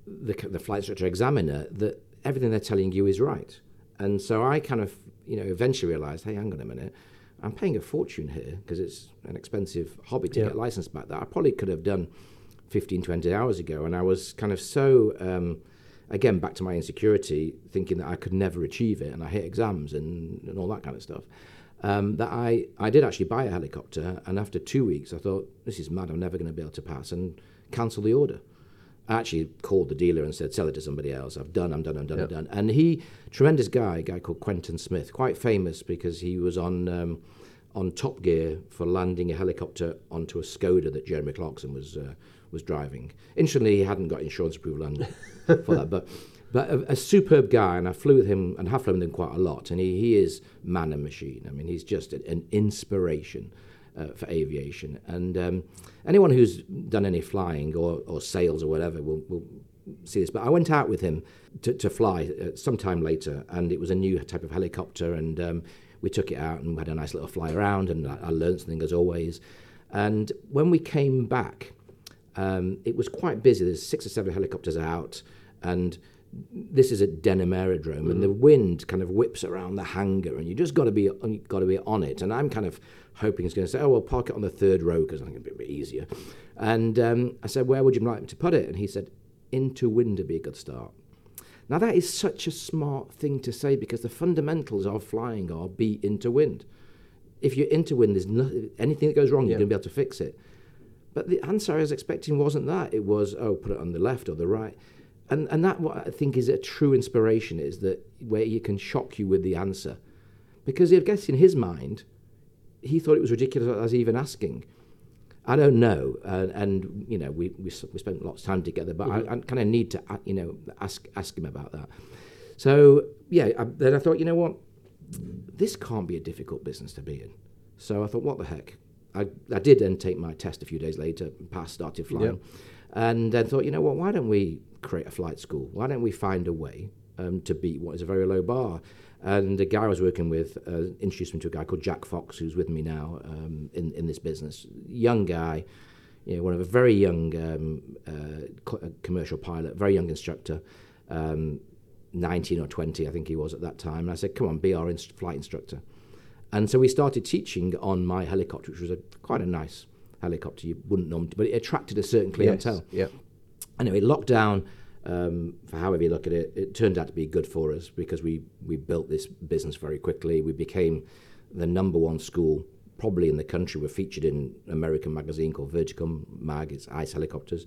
the, the flight instructor examiner that everything they're telling you is right. And so I kind of, you know, eventually realized, hey, hang on a minute, I'm paying a fortune here because it's an expensive hobby to Yeah. get licensed back that I probably could have done 15, 20 hours ago. And I was kind of so, um, again, back to my insecurity, thinking that I could never achieve it. And I hit exams and, and all that kind of stuff. um, that I, I did actually buy a helicopter, and after two weeks, I thought, this is mad, I'm never going to be able to pass, and cancel the order. I actually called the dealer and said, sell it to somebody else. I've done, I'm done, I'm done, Yep. I'm done. And he, tremendous guy, a guy called Quentin Smith, quite famous because he was on um, on Top Gear for landing a helicopter onto a Skoda that Jeremy Clarkson was uh, was driving. Interestingly, he hadn't got insurance approval for that, but but a, a superb guy, and I flew with him and have flown with him quite a lot. And he, he is man and machine. I mean, he's just an, an inspiration uh, for aviation. And um, anyone who's done any flying or, or sales or whatever will, will see this. But I went out with him to, to fly uh, sometime later, and it was a new type of helicopter, and um, we took it out and had a nice little fly around, and I, I learned something as always. And when we came back, um, it was quite busy. There's six or seven helicopters out, and this is at Denham Aerodrome, and the wind kind of whips around the hangar, and you just got to be got to be on it. And I'm kind of hoping it's going to say, "Oh, well, park it on the third row because I think it'll be a bit easier." And um, I said, "Where would you like me to put it?" And he said, "Into wind would be a good start." Now that is such a smart thing to say because the fundamentals of flying are be into wind. If you're into wind, there's nothing, anything that goes wrong, Yeah. you're going to be able to fix it. But the answer I was expecting wasn't that. It was, oh, put it on the left or the right. And, and that what I think is a true inspiration is that where he can shock you with the answer. Because I guess in his mind, he thought it was ridiculous was even asking. I don't know, uh, and you know we, we we spent lots of time together, but I, I kind of need to uh, you know ask ask him about that. So yeah, I, then I thought, you know what, this can't be a difficult business to be in. So I thought, what the heck? I, I did then take my test a few days later, passed, started flying, and then thought, you know what, why don't we create a flight school? Why don't we find a way um, to beat what is a very low bar? And the guy I was working with uh, introduced me to a guy called Jack Fox, who's with me now um, in, in this business. Young guy, you know, one of a very young um, uh, co- uh, commercial pilot, very young instructor, um, 19 or 20, I think he was at that time. And I said, come on, be our inst- flight instructor. And so we started teaching on my helicopter, which was a, quite a nice helicopter. You wouldn't normally, but it attracted a certain clientele. Yeah. Anyway, lockdown, um, for however you look at it, it turned out to be good for us because we, we built this business very quickly. We became the number one school probably in the country. We're featured in an American magazine called Vertical Mag, it's ice helicopters.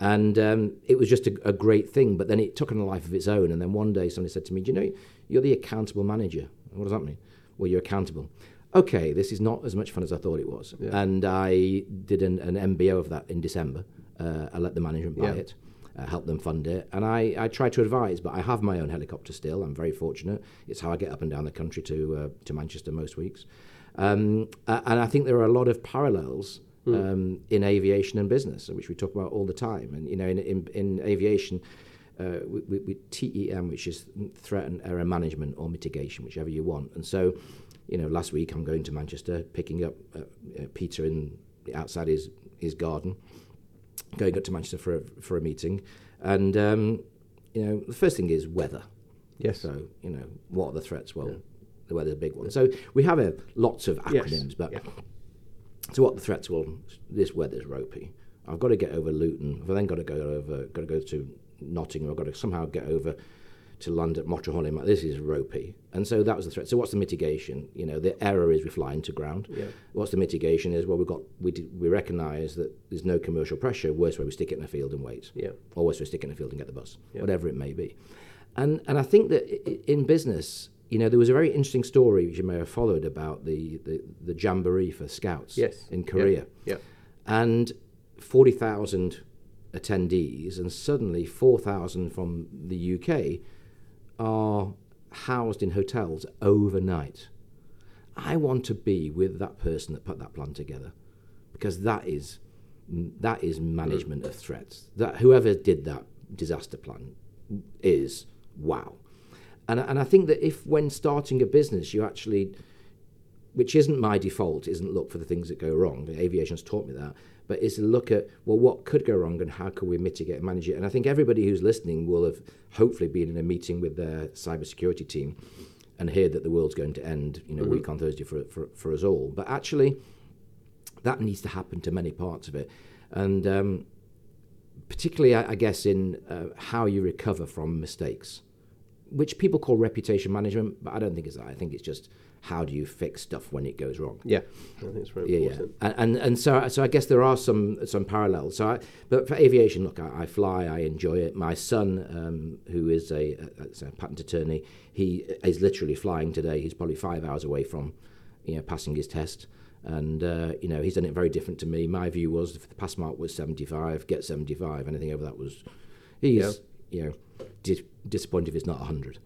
And um, it was just a, a great thing, but then it took on a life of its own. And then one day somebody said to me, Do you know, you're the accountable manager. What does that mean? Well, you're accountable. Okay, this is not as much fun as I thought it was. Yeah. And I did an, an MBO of that in December. Uh, I let the management buy Yeah. it uh, help them fund it. And I, I try to advise, but I have my own helicopter still. I'm very fortunate. It's how I get up and down the country to uh, to Manchester most weeks. Um, and I think there are a lot of parallels um, in aviation and business, which we talk about all the time. And you know, in in, in aviation. Uh, with, with, TEM, which is threat and error management or mitigation, whichever you want. And so, you know, last week I'm going to Manchester, picking up uh, uh, Peter in outside his his garden, going up to Manchester for a, for a meeting, and um, you know the first thing is weather. Yes. So you know what are the threats? Well, the weather's a big one. So we have a, lots of Yes. acronyms, but Yeah. so what the threats? Well, this weather's ropey. I've got to get over Luton. I've then got to go over, got to go to Nottingham. I've got to somehow get over to London, Mottreholm. This is ropey, and so that was the threat. So what's the mitigation? You know, the error is we fly into ground. Yeah. What's the mitigation? Is well, we got we d we recognise that there's no commercial pressure. Worst way we stick it in a field and wait. Yeah. Or worst way we stick it in a field and get the bus. Yeah. Whatever it may be, and and I think that in business. You know, there was a very interesting story which you may have followed about the, the, the jamboree for scouts Yes. in Yeah. Korea Yeah. and 40,000 attendees, and suddenly 4,000 from the UK are housed in hotels overnight. I want to be with that person that put that plan together because that is that is management of threats. That whoever did that disaster plan is wow. And, and I think that if when starting a business you actually which isn't my default, isn't look for the things that go wrong. Aviation's taught me that, but is to look at well, what could go wrong and how can we mitigate and manage it. And I think everybody who's listening will have hopefully been in a meeting with their cybersecurity team and heard that the world's going to end, you know, week on Thursday for, for for us all. But actually, that needs to happen to many parts of it, and um, particularly, I, I guess, in uh, how you recover from mistakes. which people call reputation management, but I don't think it's that. I think it's just how do you fix stuff when it goes wrong. Yeah, I think it's very Yeah, yeah, and, and and so so I guess there are some some parallels. So, I, but for aviation, look, I, I fly, I enjoy it. My son, um, who is a, a, a patent attorney, he is literally flying today. He's probably five hours away from, you know, passing his test. And uh, you know he's done it very different to me. My view was if the pass mark was seventy five, get seventy five. Anything over that was, he's you know dis- disappointed if it's not hundred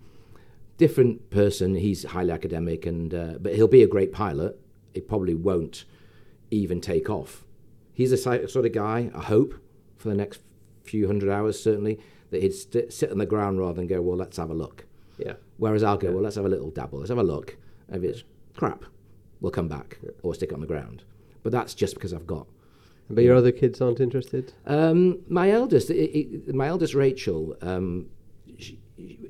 different person. He's highly academic, and uh, but he'll be a great pilot. He probably won't even take off. He's the si- sort of guy. I hope for the next few hundred hours, certainly, that he'd st- sit on the ground rather than go, well, let's have a look. Yeah, Whereas I'll go, well, let's have a little dabble. Let's have a look. If it's crap, we'll come back or stick it on the ground. But that's just because I've got but your other kids aren't interested. um, my eldest, i i my eldest Rachel, um,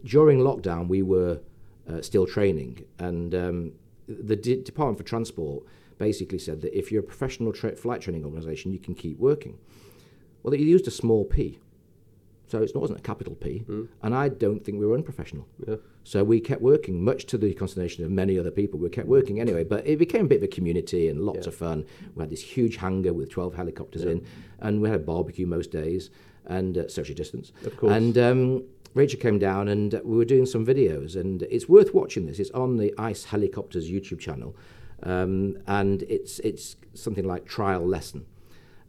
during lockdown, we were uh, still training, and um, the D- Department for Transport basically said that if you're a professional tra- flight training organisation, you can keep working. Well, they used a small p, so it wasn't a capital P, and I don't think we were unprofessional. Yeah, So we kept working, much to the consternation of many other people. We kept working anyway, but it became a bit of a community and lots Yeah. of fun. We had this huge hangar with 12 helicopters in, and we had a barbecue most days and uh, social distance. Of course. And um, Rachel came down and we were doing some videos, and it's worth watching this. It's on the Ice Helicopters YouTube channel, um, and it's, it's something like Trial Lesson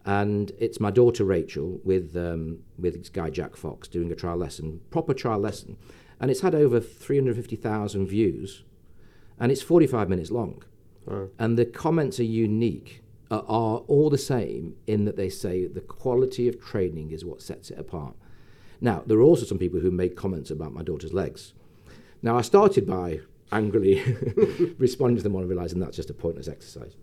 and it's my daughter Rachel with um, with this guy Jack Fox doing a trial lesson, proper trial lesson, and it's had over three hundred fifty thousand views, and it's forty five minutes long, Wow. and the comments are unique, uh, are all the same in that they say the quality of training is what sets it apart. Now there are also some people who made comments about my daughter's legs. Now I started by angrily responding to them on realizing that's just a pointless exercise.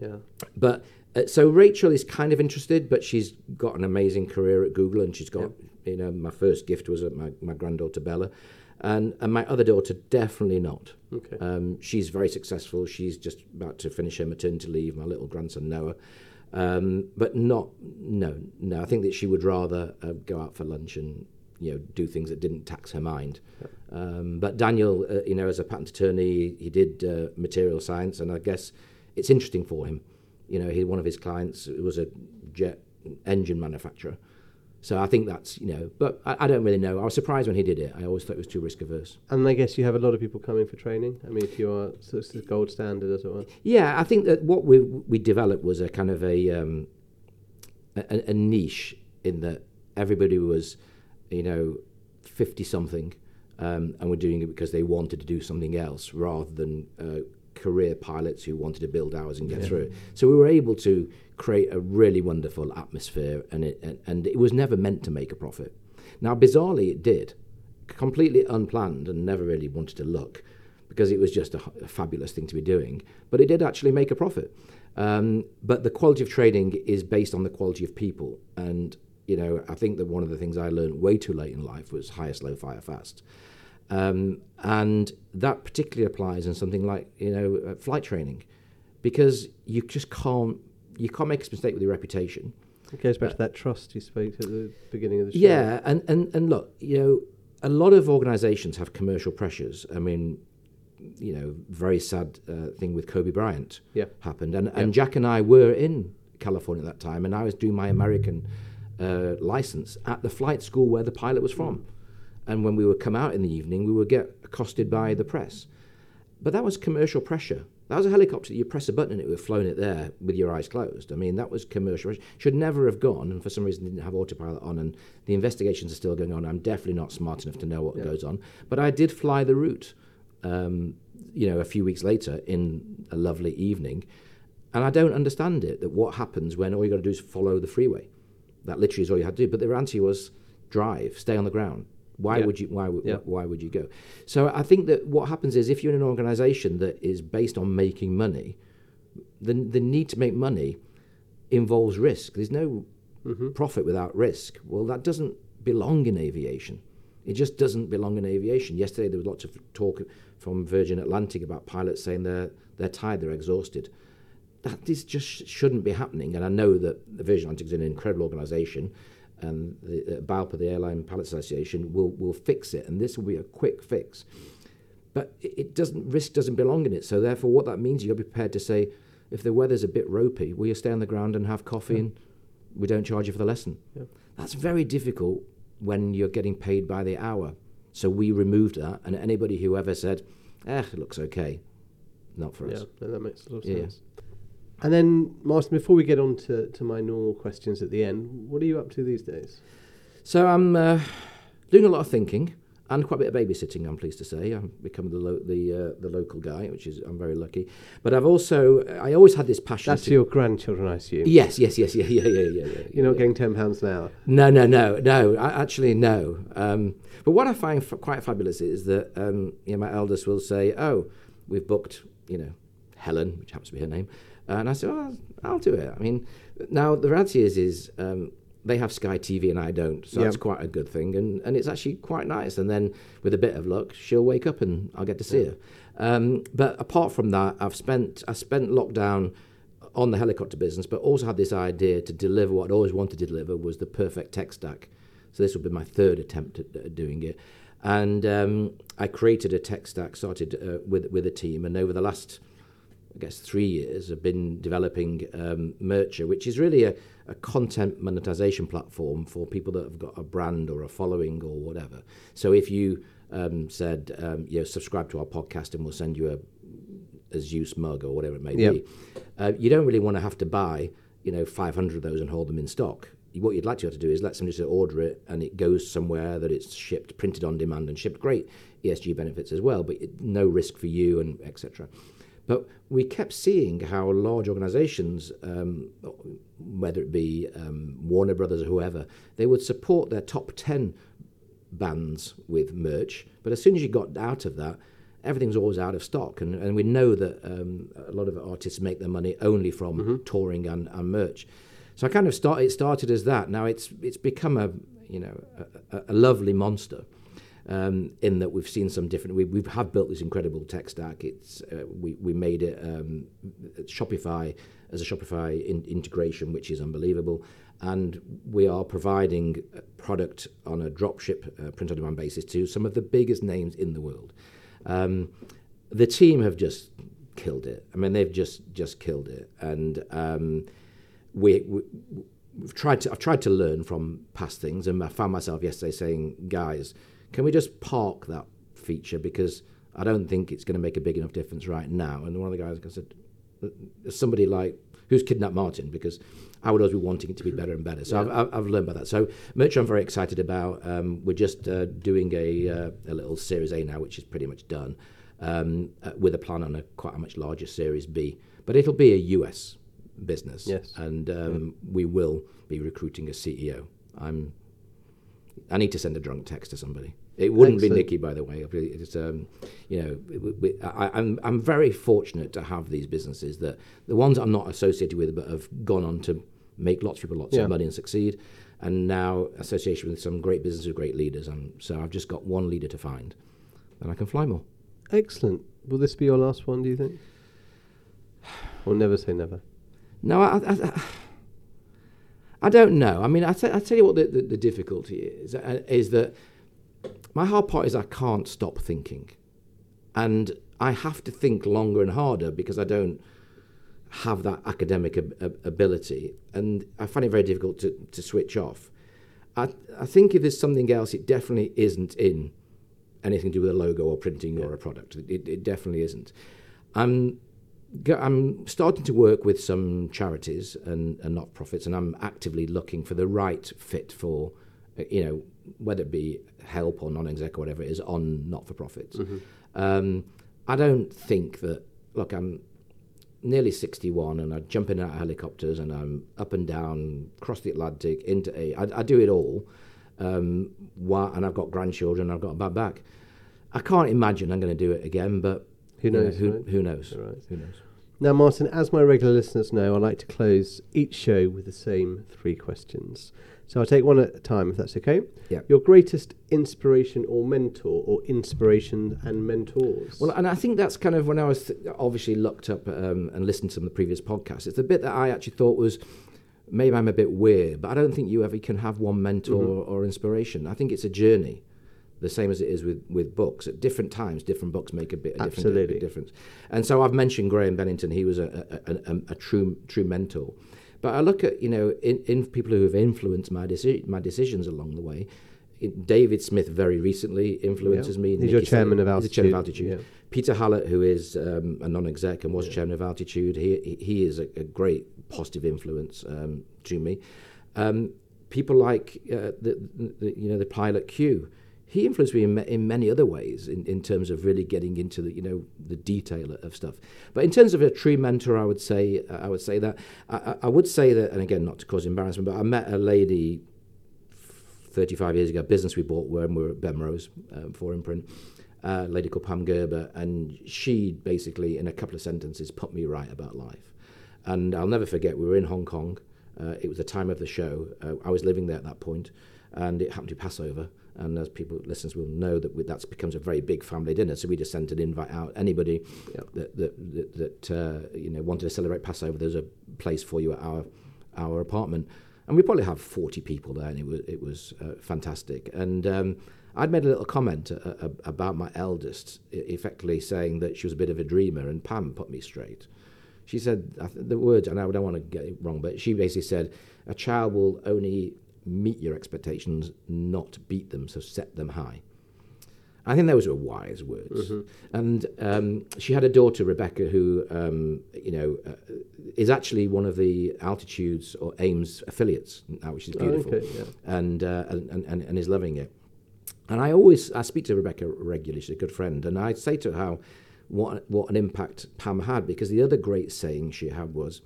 yeah, But uh, so Rachel is kind of interested, but she's got an amazing career at Google, and she's got you know my first gift was at my, my granddaughter Bella, and and my other daughter definitely not. okay, Um, she's very successful. She's just about to finish her maternity leave. My little grandson Noah, um, but not no no. I think that she would rather uh, go out for lunch and you know do things that didn't tax her mind. Um, but Daniel, uh, you know, as a patent attorney, he did uh, material science, and I guess it's interesting for him. You know, he one of his clients was a jet engine manufacturer. So I think that's you know, but I, I don't really know. I was surprised when he did it. I always thought it was too risk averse. and I guess you have a lot of people coming for training. I mean, if you are so it's the gold standard, as it were. Yeah, I think that what we we developed was a kind of a um, a, a niche in that everybody was, you know, fifty something, um, and were doing it because they wanted to do something else rather than uh, career pilots who wanted to build hours and get Yeah. through it. So we were able to create a really wonderful atmosphere, and it and, and it was never meant to make a profit. Now, bizarrely, it did, completely unplanned, and never really wanted to look because it was just a fabulous thing to be doing. But it did actually make a profit. Um, but the quality of trading is based on the quality of people. And, you know, I think that one of the things I learned way too late in life was hire slow, fire fast. Um, and that particularly applies in something like, you know, uh, flight training because you just can't, you can't make a mistake with your reputation. It goes back to that trust you spoke at the beginning of the show. Yeah, and, and, and look, you know, a lot of organisations have commercial pressures. I mean, you know, very sad uh, thing with Kobe Bryant Yeah. happened, and and Jack and I were in California at that time, and I was doing my American uh, license at the flight school where the pilot was from, and when we would come out in the evening, we would get accosted by the press, but that was commercial pressure. That was a helicopter. You press a button and it would have flown it there with your eyes closed. I mean, that was commercial. pressure. Should never have gone, and for some reason didn't have autopilot on. And the investigations are still going on. I'm definitely not smart enough to know what Yeah. goes on. But I did fly the route, um, you know, a few weeks later in a lovely evening, and I don't understand it. That what happens when all you got to do is follow the freeway. That literally is all you had to do. But their answer was drive, stay on the ground. Why Yeah. would you? Why would? Yeah. Why would you go? So I think that what happens is if you're in an organisation that is based on making money, the the need to make money involves risk. There's no Mm-hmm. profit without risk. Well, that doesn't belong in aviation. It just doesn't belong in aviation. Yesterday there was lots of talk from Virgin Atlantic about pilots saying they're they're tired, they're exhausted. That this just shouldn't be happening. And I know that the Virgin Atlantic is an incredible organisation, and the uh, BALPA, the Airline Pilot Association, will will fix it, and this will be a quick fix. But it, doesn't risk doesn't belong in it. So therefore, what that means, you're prepared to say, if the weather's a bit ropey, will you stay on the ground and have coffee, Yeah. and we don't charge you for the lesson? Yeah. That's very difficult when you're getting paid by the hour. So we removed that, and anybody who ever said, "Eh, it looks okay," not for Yeah, us. no, that makes a lot of Yeah. sense. And then, Martin, before we get on to, to my normal questions at the end, what are you up to these days? So I'm uh, doing a lot of thinking and quite a bit of babysitting. I'm pleased to say I'm becoming the lo- the uh, the local guy, which is I'm very lucky. But I've also I always had this passion. That's to- your grandchildren, I assume. Yes, yes, yes, yeah, yeah, yeah, yeah. yeah You're not yeah. getting ten pounds an hour. No, no, no, no. I, actually, no. Um, but what I find f- quite fabulous is that um, you know, my eldest will say, "Oh, we've booked, you know, Helen, which happens to be her name," and I said, "Oh, I'll do it." I mean, now the reality is, is um, they have Sky TV and I don't, so Yeah. that's quite a good thing, and and it's actually quite nice. And then with a bit of luck, she'll wake up and I'll get to see her. Um, but apart from that, I've spent I spent lockdown on the helicopter business, but also had this idea to deliver what I always wanted to deliver was the perfect tech stack. So this will be my third attempt at uh, doing it, and um, I created a tech stack, started uh, with with a team, and over the last I guess three years, I've been developing um, Merchr, which is really a, a content monetization platform for people that have got a brand or a following or whatever. So if you um, said, um, you know, subscribe to our podcast and we'll send you a, a Zeus mug or whatever it may Yep. be, uh, you don't really want to have to buy, you know, 500 of those and hold them in stock. What you'd like to be able to do is let somebody just order it and it goes somewhere that it's shipped, printed on demand and shipped. Great ESG benefits as well, but it, no risk for you and etc. But we kept seeing how large organizations, um, whether it be um, Warner Brothers or whoever, they would support their top 10 bands with merch. But as soon as you got out of that, everything's always out of stock. And, and we know that um, a lot of artists make their money only from touring and, and merch. So I kind of start, it started as that. Now it's, it's become a, you know, a, a lovely monster um, in that we've seen some different. We, we have built this incredible tech stack. It's uh, we we made it um, Shopify as a Shopify in, integration, which is unbelievable, and we are providing product on a dropship uh, print on demand basis to some of the biggest names in the world. Um, the team have just killed it. I mean, they've just just killed it, and um, we, we we've tried to I've tried to learn from past things, and I found myself yesterday saying, guys, can we just park that feature because I don't think it's going to make a big enough difference right now. And one of the guys I said, somebody like who's kidnapped Martin because I would always be wanting it to be better and better. So I've, I've, I've learned about that. So Merch, I'm very excited about. Um, we're just uh, doing a uh, a little Series A now, which is pretty much done, um, uh, with a plan on a quite a much larger Series B. But it'll be a US business, Yes. and um, we will be recruiting a CEO. I'm. I need to send a drunk text to somebody. It wouldn't Excellent. be Nikki, by the way. It's, um, you know, we, I, I'm I'm very fortunate to have these businesses that the ones I'm not associated with, but have gone on to make lots of people lots Yeah. of money and succeed, and now association with some great businesses, great leaders. And so I've just got one leader to find, and I can fly more. Excellent. Will this be your last one? Do you think? Or never say never. No, I, I, I, I don't know. I mean, I, t- I tell you what the, the, the difficulty is, uh, is that my hard part is I can't stop thinking. And I have to think longer and harder because I don't have that academic ab- ab- ability. And I find it very difficult to, to switch off. I, I think if there's something else, it definitely isn't in anything to do with a logo or printing or a product. It, it definitely isn't. I'm I'm starting to work with some charities and, and not profits, and I'm actively looking for the right fit for, you know, whether it be help or non-exec or whatever it is on not for profits. Um, I don't think that. Look, I'm nearly 61 and I jump in and out of helicopters and I'm up and down, across the Atlantic, into a. I, I do it all. Um, and I've got grandchildren, I've got a bad back. I can't imagine I'm going to do it again, but Who you know, knows, who, right? who knows? Right. Who knows? Now, Martin, as my regular listeners know, I like to close each show with the same three questions. So I'll take one at a time, if that's okay. Yeah. Your greatest inspiration or mentor, or inspiration and mentors. Well, and I think that's kind of when I was th- obviously looked up um, and listened to some of the previous podcasts. It's the bit that I actually thought was maybe I'm a bit weird, but I don't think you ever can have one mentor Mm-hmm. or inspiration. I think it's a journey, the same as it is with, with books. At different times, different books make a bit a different a Absolutely. difference. And so I've mentioned Graham Bennington. He was a, a, a, a true true mentor. But I look at you know in, in people who have influenced my deci- my decisions along the way. It- David Smith very recently influences Yeah. me. He's Nicky your chairman Saban- of he's chairman of Altitude, Altitude. yeah. Peter Hallett, who is um, a non-exec and was chairman of Altitude, he he- he is a, a great positive influence um, to me. Um, people like uh, the, the you know the pilot Q, he influenced me in, in many other ways in, in terms of really getting into the you know the detail of stuff. But in terms of a true mentor, I would say I would say that I, I- would say that, and again not to cause embarrassment, but I met a lady 35 years ago, business we bought when we were at Bemrose um, 4imprint, uh, lady called Pam Gerber, and she basically, in a couple of sentences, put me right about life. And I'll never forget, we were in Hong Kong. Uh, it was the time of the show. Uh, I was living there at that point, and it happened to be Passover. And as people, listeners will know, that we, that becomes a very big family dinner. So we just sent an invite out. Anybody Yep. that that, that, that uh, you know wanted to celebrate Passover, there's a place for you at our our apartment, and we probably have 40 people there, and it was it was uh, fantastic. And um, I'd made a little comment uh, uh, about my eldest, effectively saying that she was a bit of a dreamer, and Pam put me straight. She said the words, and I don't want to get it wrong, but she basically said, "A child will only meet your expectations, not beat them. So set them high." I think those were wise words. And um, she had a daughter, Rebecca, who um, you know uh, is actually one of the Altitudes or Ames affiliates now, which is Oh, beautiful, okay, yeah. and, uh, and, and and is loving it. And I always I speak to Rebecca regularly. She's a good friend, and I say to her how what what an impact Pam had because the other great saying she had was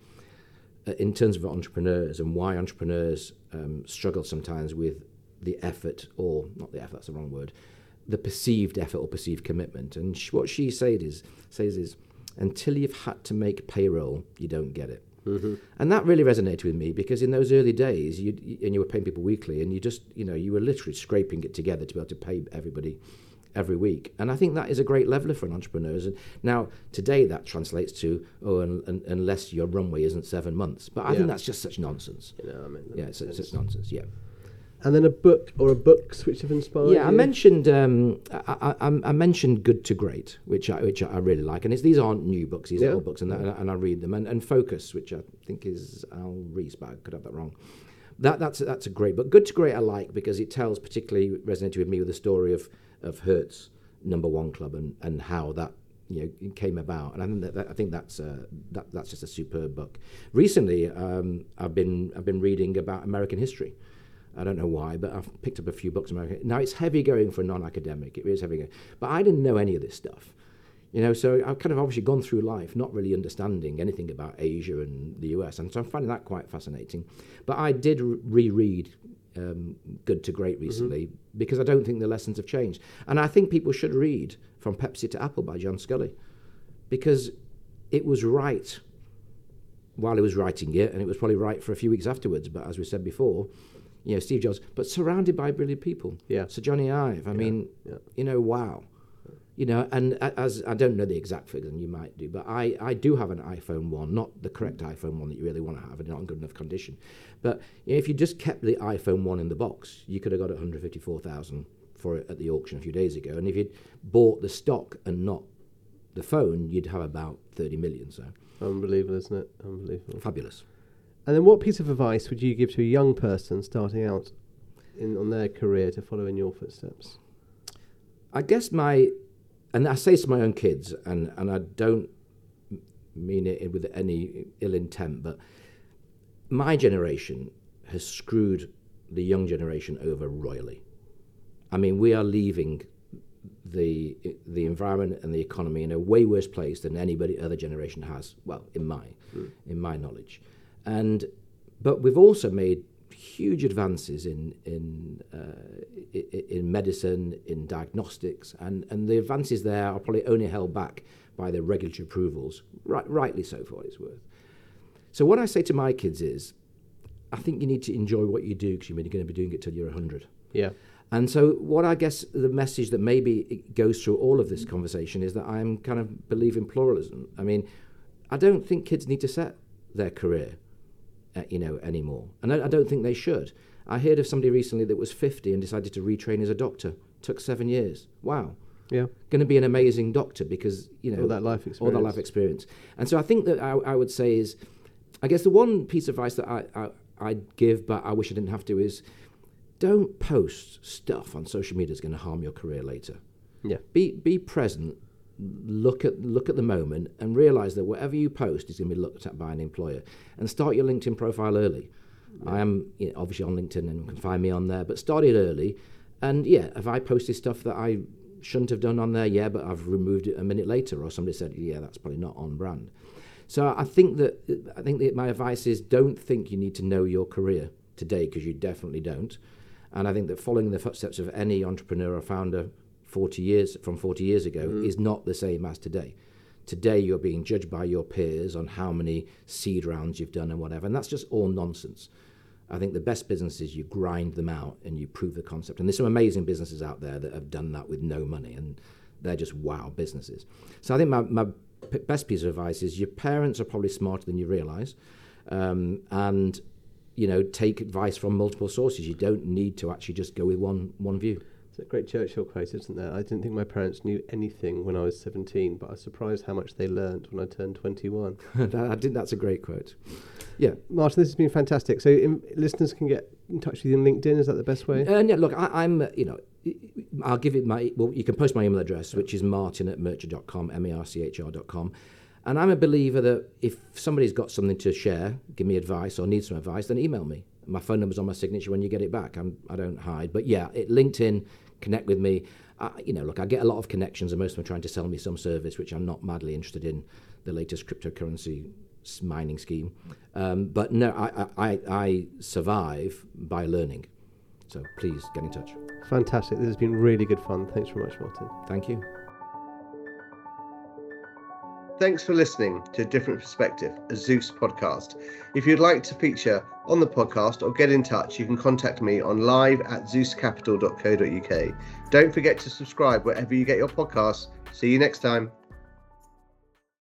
in terms of entrepreneurs and why entrepreneurs um, struggle sometimes with the effort or not the effort that's the wrong word the perceived effort or perceived commitment. And sh- what she said is says is until you've had to make payroll you don't get it. And that really resonated with me because in those early days you and you were paying people weekly and you just you know you were literally scraping it together to be able to pay everybody every week. And I think that is a great leveler for an entrepreneur. And now, today, that translates to, oh, un, un, unless your runway isn't seven months. But I Yeah. think that's just such nonsense. You know, I mean, Yeah, it's, it's such nonsense, yeah. And then a book or a books which have inspired Yeah, I mentioned um, I, I, I mentioned Good to Great, which I, which I really like, and it's, these aren't new books; these Yeah. are old books, and, I, and I read them. And, and Focus, which I think is Al Ries, but I could have that wrong. That that's that's a great book. Good to Great I like because it tells particularly resonated with me with the story of of Hertz Number One Club and, and how that you know came about. And I think that, that I think that's uh, that that's just a superb book. Recently, um, I've been I've been reading about American history. I don't know why, but I've picked up a few books. American. Now it's heavy going for a non-academic. It is heavy going, but I didn't know any of this stuff, you know. So I've kind of obviously gone through life not really understanding anything about Asia and the US, and so I'm finding that quite fascinating. But I did re- reread um, Good to Great recently because I don't think the lessons have changed, and I think people should read From Pepsi to Apple by John Sculley because it was right while he was writing it, and it was probably right for a few weeks afterwards. But as we said before, you know, Steve Jobs, but surrounded by brilliant people. Yeah. So Jony Ive, I mean, yeah. you know, wow. You know, and as I don't know the exact figures, and you might do, but I, I do have an iPhone one, not the correct iPhone one that you really want to have, and not in good enough condition. But you know, if you just kept the iPhone one in the box, you could have got 154,000 for it at the auction a few days ago. And if you'd bought the stock and not the phone, you'd have about 30 million. So Unbelievable, isn't it? Unbelievable. fabulous. And then, what piece of advice would you give to a young person starting out in on their career to follow in your footsteps? I guess my, and I say this to my own kids, and, and I don't mean it with any ill intent, but my generation has screwed the young generation over royally. I mean, we are leaving the the environment and the economy in a way worse place than anybody other generation has. Well, in my hmm. in my knowledge, and but we've also made huge advances in in uh, in medicine, in diagnostics, and and the advances there are probably only held back by the regulatory approvals, right, rightly so for what it's worth. So what I say to my kids is, I think you need to enjoy what you do because you're going to be doing it till you're 100. Yeah. And so, what I guess the message that maybe goes through all of this conversation is that I'm kind of believe in pluralism. I mean, I don't think kids need to set their career uh, you know, anymore. And I, I don't think they should. I heard of somebody recently that was 50 and decided to retrain as a doctor. Took seven years. Wow. Yeah. Going to be an amazing doctor because, you know, All that life experience. all that life experience. And so I think that I, I would say is, I guess the one piece of advice that I, I, I'd give, but I wish I didn't have to, is don't post stuff on social media that's going to harm your career later. Yeah. Be, be present, look at, look at the moment, and realize that whatever you post is going to be looked at by an employer. And start your LinkedIn profile early. I am you know, obviously on LinkedIn and you can find me on there, but start it early. And yeah, have I posted stuff that I shouldn't have done on there, yeah, but I've removed it a minute later, or somebody said, yeah, that's probably not on brand. So I think that I think that my advice is don't think you need to know your career today because you definitely don't. And I think that following the footsteps of any entrepreneur or founder 40 years from 40 years ago is not the same as today. Today you're being judged by your peers on how many seed rounds you've done and whatever, and that's just all nonsense. I think the best businesses you grind them out and you prove the concept. And there's some amazing businesses out there that have done that with no money, and they're just wow businesses. So I think my, my p- best piece of advice is your parents are probably smarter than you realize, um, and you know take advice from multiple sources. You don't need to actually just go with one one view. It's a great Churchill quote, isn't there? I didn't think my parents knew anything when I was 17, but I was surprised how much they learnt when I turned 21. I think that's a great quote. Yeah. Martin, this has been fantastic. So um, listeners can get in touch with you on LinkedIn. Is that the best way? And yeah, look, I, I'm, uh, you know, I'll give it my, well, you can post my email address, which is martin at merchr.com, M-A-R-C-H-R.com. And I'm a believer that if somebody's got something to share, give me advice or needs some advice, then email me. My phone number's on my signature when you get it back. I'm, I don't hide. But yeah, it, LinkedIn, connect with me. I, you know, look, I get a lot of connections, and most of them are trying to sell me some service, which I'm not madly interested in, the latest cryptocurrency mining scheme. Um, but no, I, I, I, I survive by learning. So please get in touch. Fantastic. This has been really good fun. Thanks very much, Martin. Thank you. Thanks for listening to A Different Perspective, a Zeus podcast. If you'd like to feature on the podcast or get in touch, you can contact me on live at zeuscapital.co.uk. Don't forget to subscribe wherever you get your podcasts. See you next time.